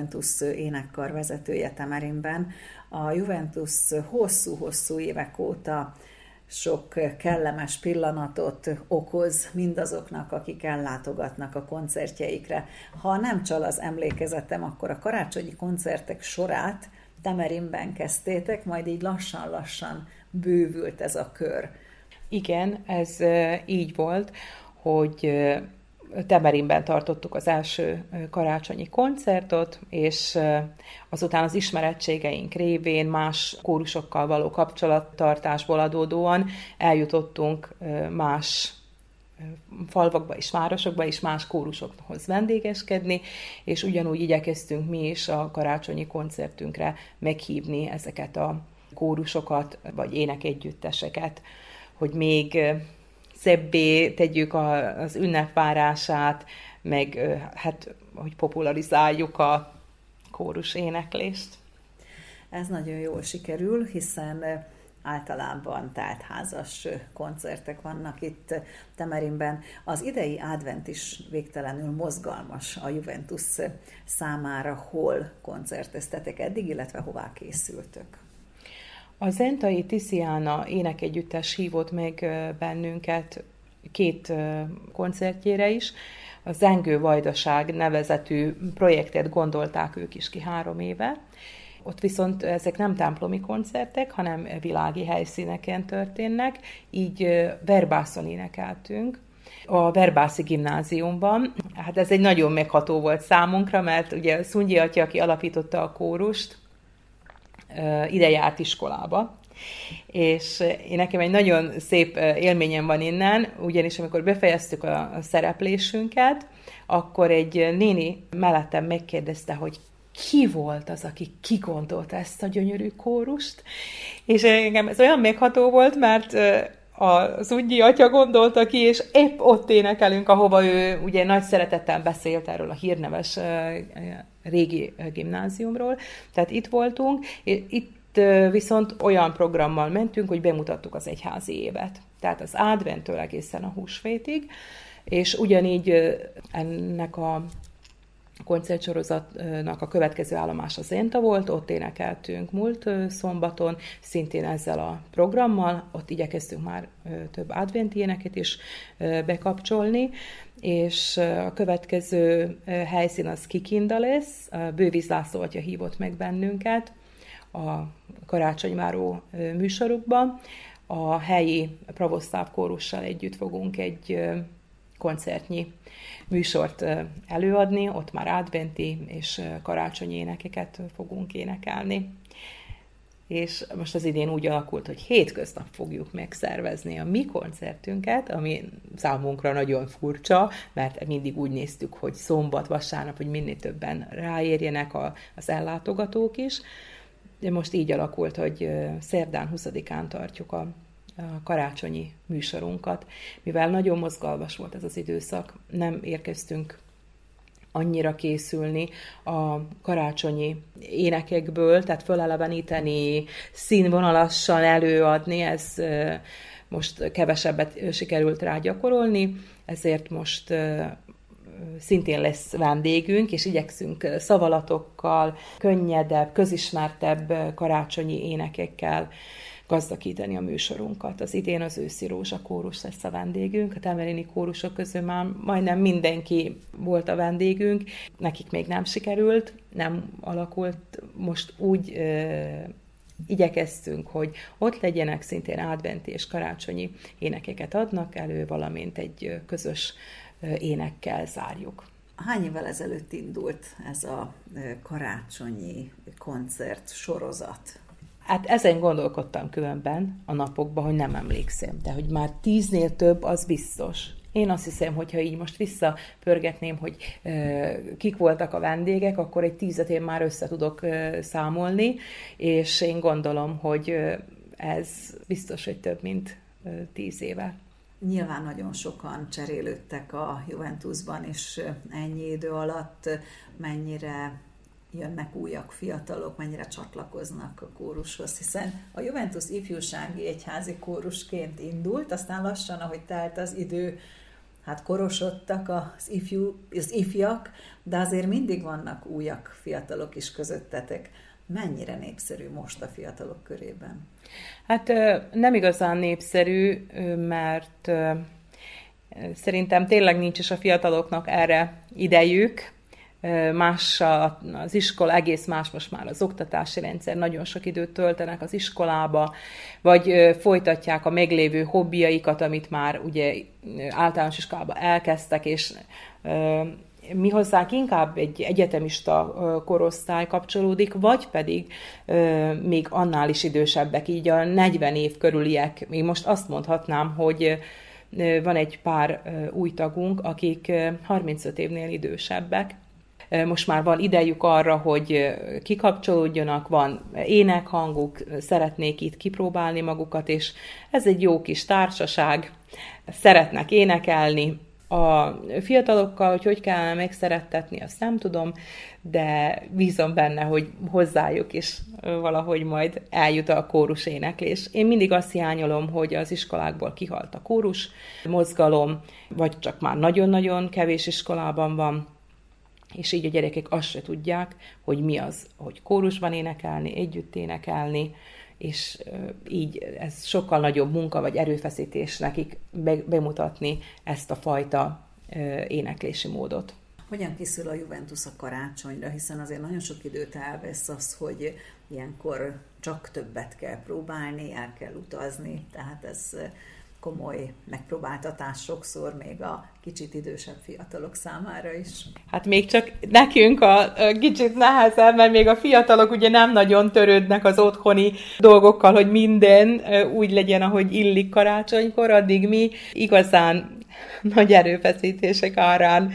Juventus énekkar vezetője Temerinben. A Juventus hosszú-hosszú évek óta sok kellemes pillanatot okoz mindazoknak, akik ellátogatnak a koncertjeikre. Ha nem csal az emlékezetem, akkor a karácsonyi koncertek sorát Temerinben kezdtétek, majd így lassan-lassan bővült ez a kör. Igen, ez így volt, hogy Temerinben tartottuk az első karácsonyi koncertot, és azután az ismerettségeink révén más kórusokkal való kapcsolattartásból adódóan eljutottunk más falvakba és városokba is más kórusokhoz vendégeskedni, és ugyanúgy igyekeztünk mi is a karácsonyi koncertünkre meghívni ezeket a kórusokat, vagy énekegyütteseket, hogy még szebbé tegyük az ünnepvárását, meg hát, hogy popularizáljuk a kórus éneklést. Ez nagyon jól sikerül, hiszen általában házas koncertek vannak itt Temerinben. Az idei advent is végtelenül mozgalmas a Juventus számára. Hol koncerteztetek eddig, illetve hová készültök? A Zentai Tiziana énekegyüttes hívott meg bennünket két koncertjére is. A Zengő Vajdaság nevezetű projektet gondolták ők is ki három éve. Ott viszont ezek nem templomi koncertek, hanem világi helyszíneken történnek, így verbászon énekeltünk, a Verbászi gimnáziumban. Hát ez egy nagyon megható volt számunkra, mert ugye Szungyi atya, aki alapította a kórust, ide járt iskolába. És én nekem egy nagyon szép élményem van innen, ugyanis amikor befejeztük a, szereplésünket, akkor egy néni mellettem megkérdezte, hogy ki volt az, aki kigondolta ezt a gyönyörű kórust, és engem ez olyan megható volt, mert az Ugyi atya gondolta ki, és épp ott énekelünk, ahova ő ugye nagy szeretettel beszélt erről a hírneves régi gimnáziumról. Tehát itt voltunk, itt viszont olyan programmal mentünk, hogy bemutattuk az egyházi évet. Tehát az adventtől egészen a húsvétig, és ugyanígy ennek a koncertsorozatnak a következő állomás az Zenta volt, ott énekeltünk múlt szombaton, szintén ezzel a programmal, ott igyekeztünk már több adventi éneket is bekapcsolni, és a következő helyszín az Kikinda lesz, Bővíz László atya hívott meg bennünket a karácsonyváró műsorukban, a helyi pravoszláv kórussal együtt fogunk egy koncertnyi műsort előadni, ott már adventi és karácsonyi énekeket fogunk énekelni. És most az idén úgy alakult, hogy hétköznap fogjuk megszervezni a mi koncertünket, ami számunkra nagyon furcsa, mert mindig úgy néztük, hogy szombat, vasárnap, hogy minél többen ráérjenek a, az ellátogatók is. De most így alakult, hogy szerdán 20-án tartjuk a karácsonyi műsorunkat, mivel nagyon mozgalmas volt ez az időszak, nem érkeztünk annyira készülni a karácsonyi énekekből, tehát föleleveníteni, színvonalassan előadni, ez most kevesebbet sikerült rá gyakorolni, ezért most szintén lesz vendégünk, és igyekszünk szavalatokkal, könnyedebb, közismertebb karácsonyi énekekkel gazdagítani a műsorunkat. Az idén az őszi rózsa kórus lesz a vendégünk, a temerini kórusok közül már majdnem mindenki volt a vendégünk, nekik még nem sikerült, nem alakult most úgy ö, igyekeztünk, hogy ott legyenek szintén adventi és karácsonyi énekeket adnak elő, valamint egy közös énekkel zárjuk. Hány évvel ezelőtt indult ez a karácsonyi koncert sorozat? Hát ezen gondolkodtam különben a napokban, hogy nem emlékszem, de hogy már tíznél több, az biztos. Én azt hiszem, hogy ha így most visszapörgetném, hogy e, kik voltak a vendégek, akkor egy tízet én már össze tudok e, számolni, és én gondolom, hogy ez biztos, hogy több, mint e, tíz éve. Nyilván nagyon sokan cserélődtek a Juventusban, és ennyi idő alatt mennyire jönnek újak, fiatalok, mennyire csatlakoznak a kórushoz, hiszen a Juventus ifjúsági egyházi kórusként indult, aztán lassan, ahogy telt az idő, hát korosodtak az, ifjú, az ifjak, de azért mindig vannak újak fiatalok is közöttetek. Mennyire népszerű most a fiatalok körében? Hát nem igazán népszerű, mert szerintem tényleg nincs is a fiataloknak erre idejük, más az iskola, egész más most már az oktatási rendszer, nagyon sok időt töltenek az iskolába, vagy folytatják a meglévő hobbiaikat, amit már ugye általános iskolába elkezdtek, és mi hozzánk inkább egy egyetemista korosztály kapcsolódik, vagy pedig még annál is idősebbek, így a 40 év körüliek. Még most azt mondhatnám, hogy van egy pár új tagunk, akik 35 évnél idősebbek, most már van idejük arra, hogy kikapcsolódjanak, van énekhanguk, szeretnék itt kipróbálni magukat, és ez egy jó kis társaság, szeretnek énekelni, a fiatalokkal, hogy hogy kell megszerettetni, azt nem tudom, de bízom benne, hogy hozzájuk is valahogy majd eljut a kórus éneklés. Én mindig azt hiányolom, hogy az iskolákból kihalt a kórus mozgalom, vagy csak már nagyon-nagyon kevés iskolában van, és így a gyerekek azt se tudják, hogy mi az, hogy kórusban énekelni, együtt énekelni, és így ez sokkal nagyobb munka vagy erőfeszítés nekik bemutatni ezt a fajta éneklési módot. Hogyan készül a Juventus a karácsonyra, hiszen azért nagyon sok időt elvesz az, hogy ilyenkor csak többet kell próbálni, el kell utazni, tehát ez komoly megpróbáltatás sokszor még a kicsit idősebb fiatalok számára is. Hát még csak nekünk a, a kicsit nehezebb, mert még a fiatalok ugye nem nagyon törődnek az otthoni dolgokkal, hogy minden úgy legyen, ahogy illik karácsonykor, addig mi igazán nagy erőfeszítések árán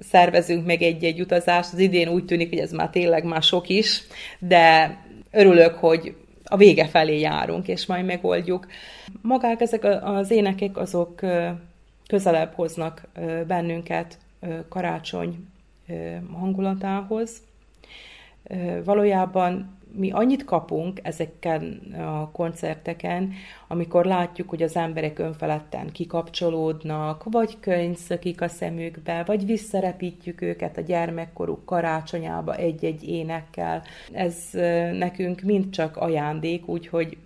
szervezünk meg egy-egy utazást. Az idén úgy tűnik, hogy ez már tényleg már sok is, de örülök, hogy a vége felé járunk, és majd megoldjuk. Magák ezek az énekek, azok közelebb hoznak bennünket karácsony hangulatához. Valójában mi annyit kapunk ezeken a koncerteken, amikor látjuk, hogy az emberek önfeledten kikapcsolódnak, vagy könyv szökik a szemükbe, vagy visszarepítjük őket a gyermekkoruk karácsonyába egy-egy énekkel. Ez nekünk mind csak ajándék, úgyhogy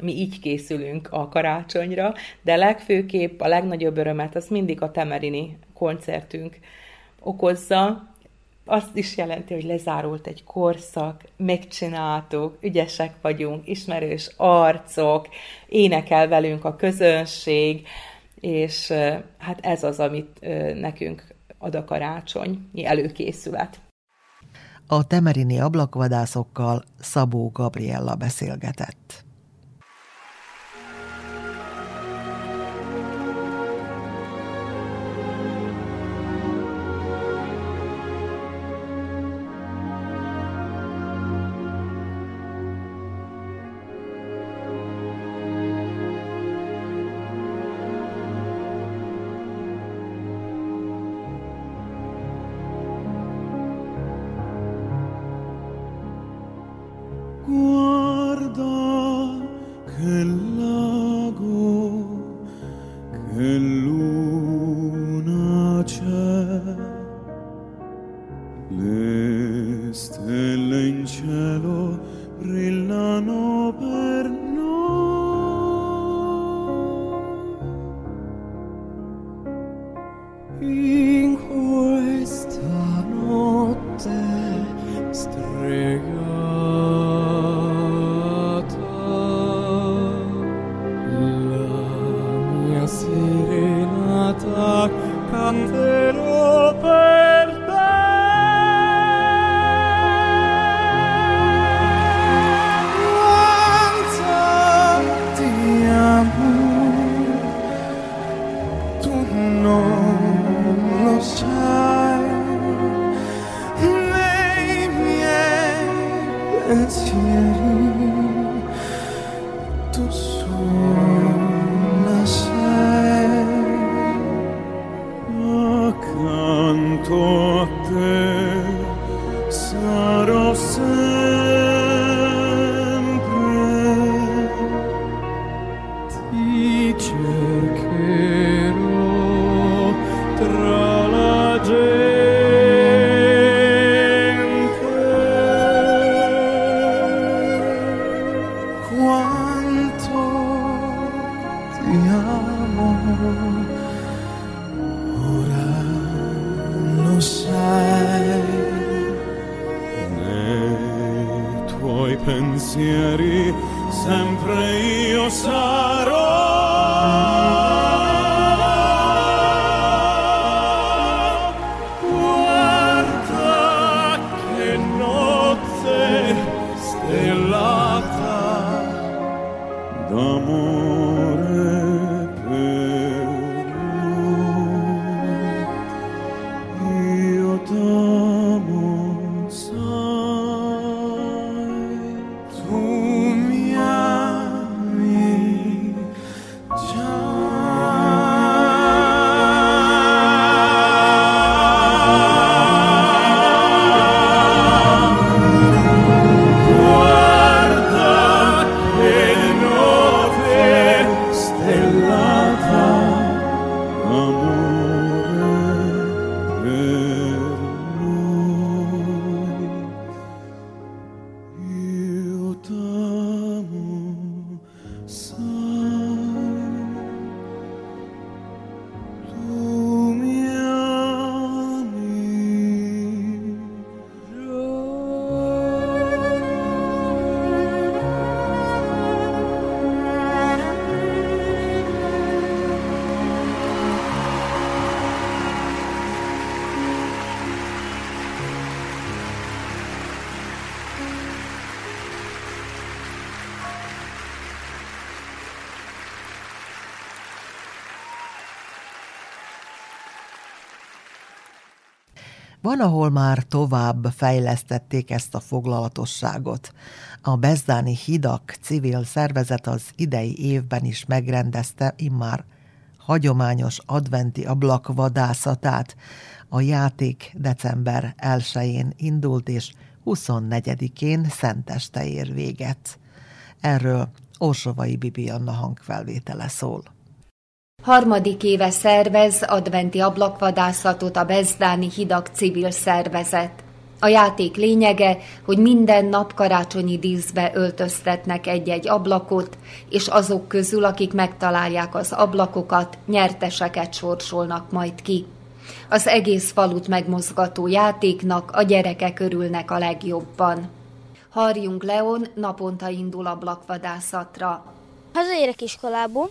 mi így készülünk a karácsonyra, de legfőképp a legnagyobb örömet az mindig a Temerini koncertünk okozza, azt is jelenti, hogy lezárult egy korszak, megcsináltuk, ügyesek vagyunk, ismerős arcok, énekel velünk a közönség, és hát ez az, amit nekünk ad a karácsonyi előkészület. A temerini ablakvadászokkal Szabó Gabriella beszélgetett. Van, ahol már tovább fejlesztették ezt a foglalatosságot. A Bezdáni Hidak civil szervezet az idei évben is megrendezte immár hagyományos adventi ablakvadászatát. A játék december 1-én indult, és 24-én szenteste ér véget. Erről Orsovai Bibianna hangfelvétele szól. Harmadik éve szervez adventi ablakvadászatot a Bezdáni Hidak civil szervezet. A játék lényege, hogy minden nap karácsonyi díszbe öltöztetnek egy-egy ablakot, és azok közül, akik megtalálják az ablakokat, nyerteseket sorsolnak majd ki. Az egész falut megmozgató játéknak a gyerekek örülnek a legjobban. Harjunk Leon naponta indul ablakvadászatra. Hazaérek iskolából,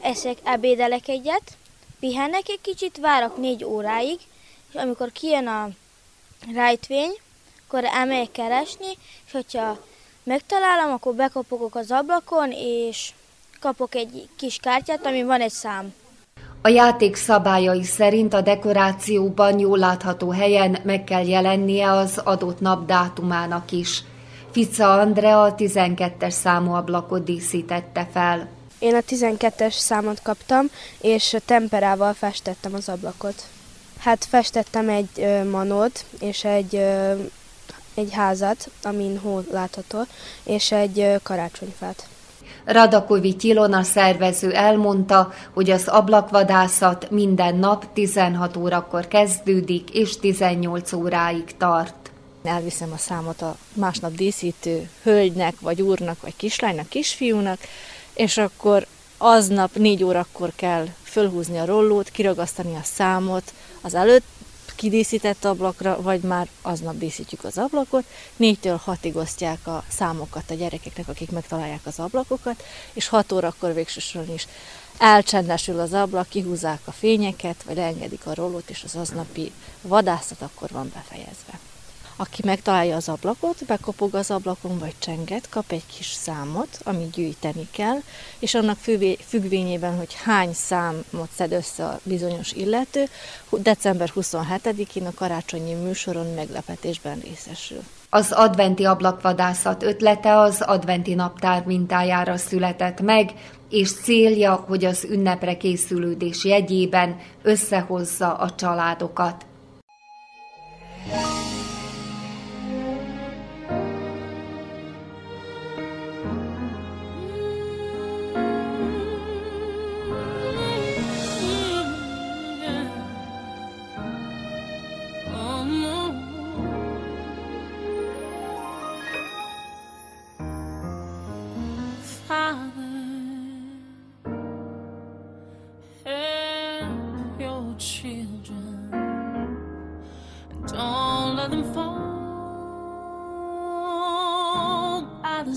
eszek, ebédelek egyet, pihennek egy kicsit, várok négy óráig, és amikor kijön a rejtvény, akkor elmegyek keresni, és hogyha megtalálom, akkor bekopogok az ablakon, és kapok egy kis kártyát, ami van egy szám. A játék szabályai szerint a dekorációban jól látható helyen meg kell jelennie az adott nap dátumának is. Fica Andrea a 12-es számú ablakot díszítette fel. Én a 12-es számot kaptam, és temperával festettem az ablakot. Hát festettem egy ö, manót, és egy, ö, egy házat, amin hó látható, és egy ö, karácsonyfát. Radakovics Ilona szervező elmondta, hogy az ablakvadászat minden nap 16 órakor kezdődik, és 18 óráig tart. Elviszem a számot a másnap díszítő hölgynek, vagy úrnak, vagy kislánynak, kisfiúnak, és akkor aznap négy órakor kell fölhúzni a rollót, kiragasztani a számot az előtt kidíszített ablakra, vagy már aznap díszítjük az ablakot. Négytől hatig osztják a számokat a gyerekeknek, akik megtalálják az ablakokat, és hat órakor végső soron is elcsendesül az ablak, kihúzzák a fényeket, vagy leengedik a rollót, és az aznapi vadászat akkor van befejezve. Aki megtalálja az ablakot, bekopog az ablakon vagy csenget, kap egy kis számot, amit gyűjteni kell, és annak függvényében, hogy hány számot szed össze a bizonyos illető, december 27-én a karácsonyi műsoron meglepetésben részesül. Az adventi ablakvadászat ötlete az adventi naptár mintájára született meg, és célja, hogy az ünnepre készülődés jegyében összehozza a családokat. southern fall by the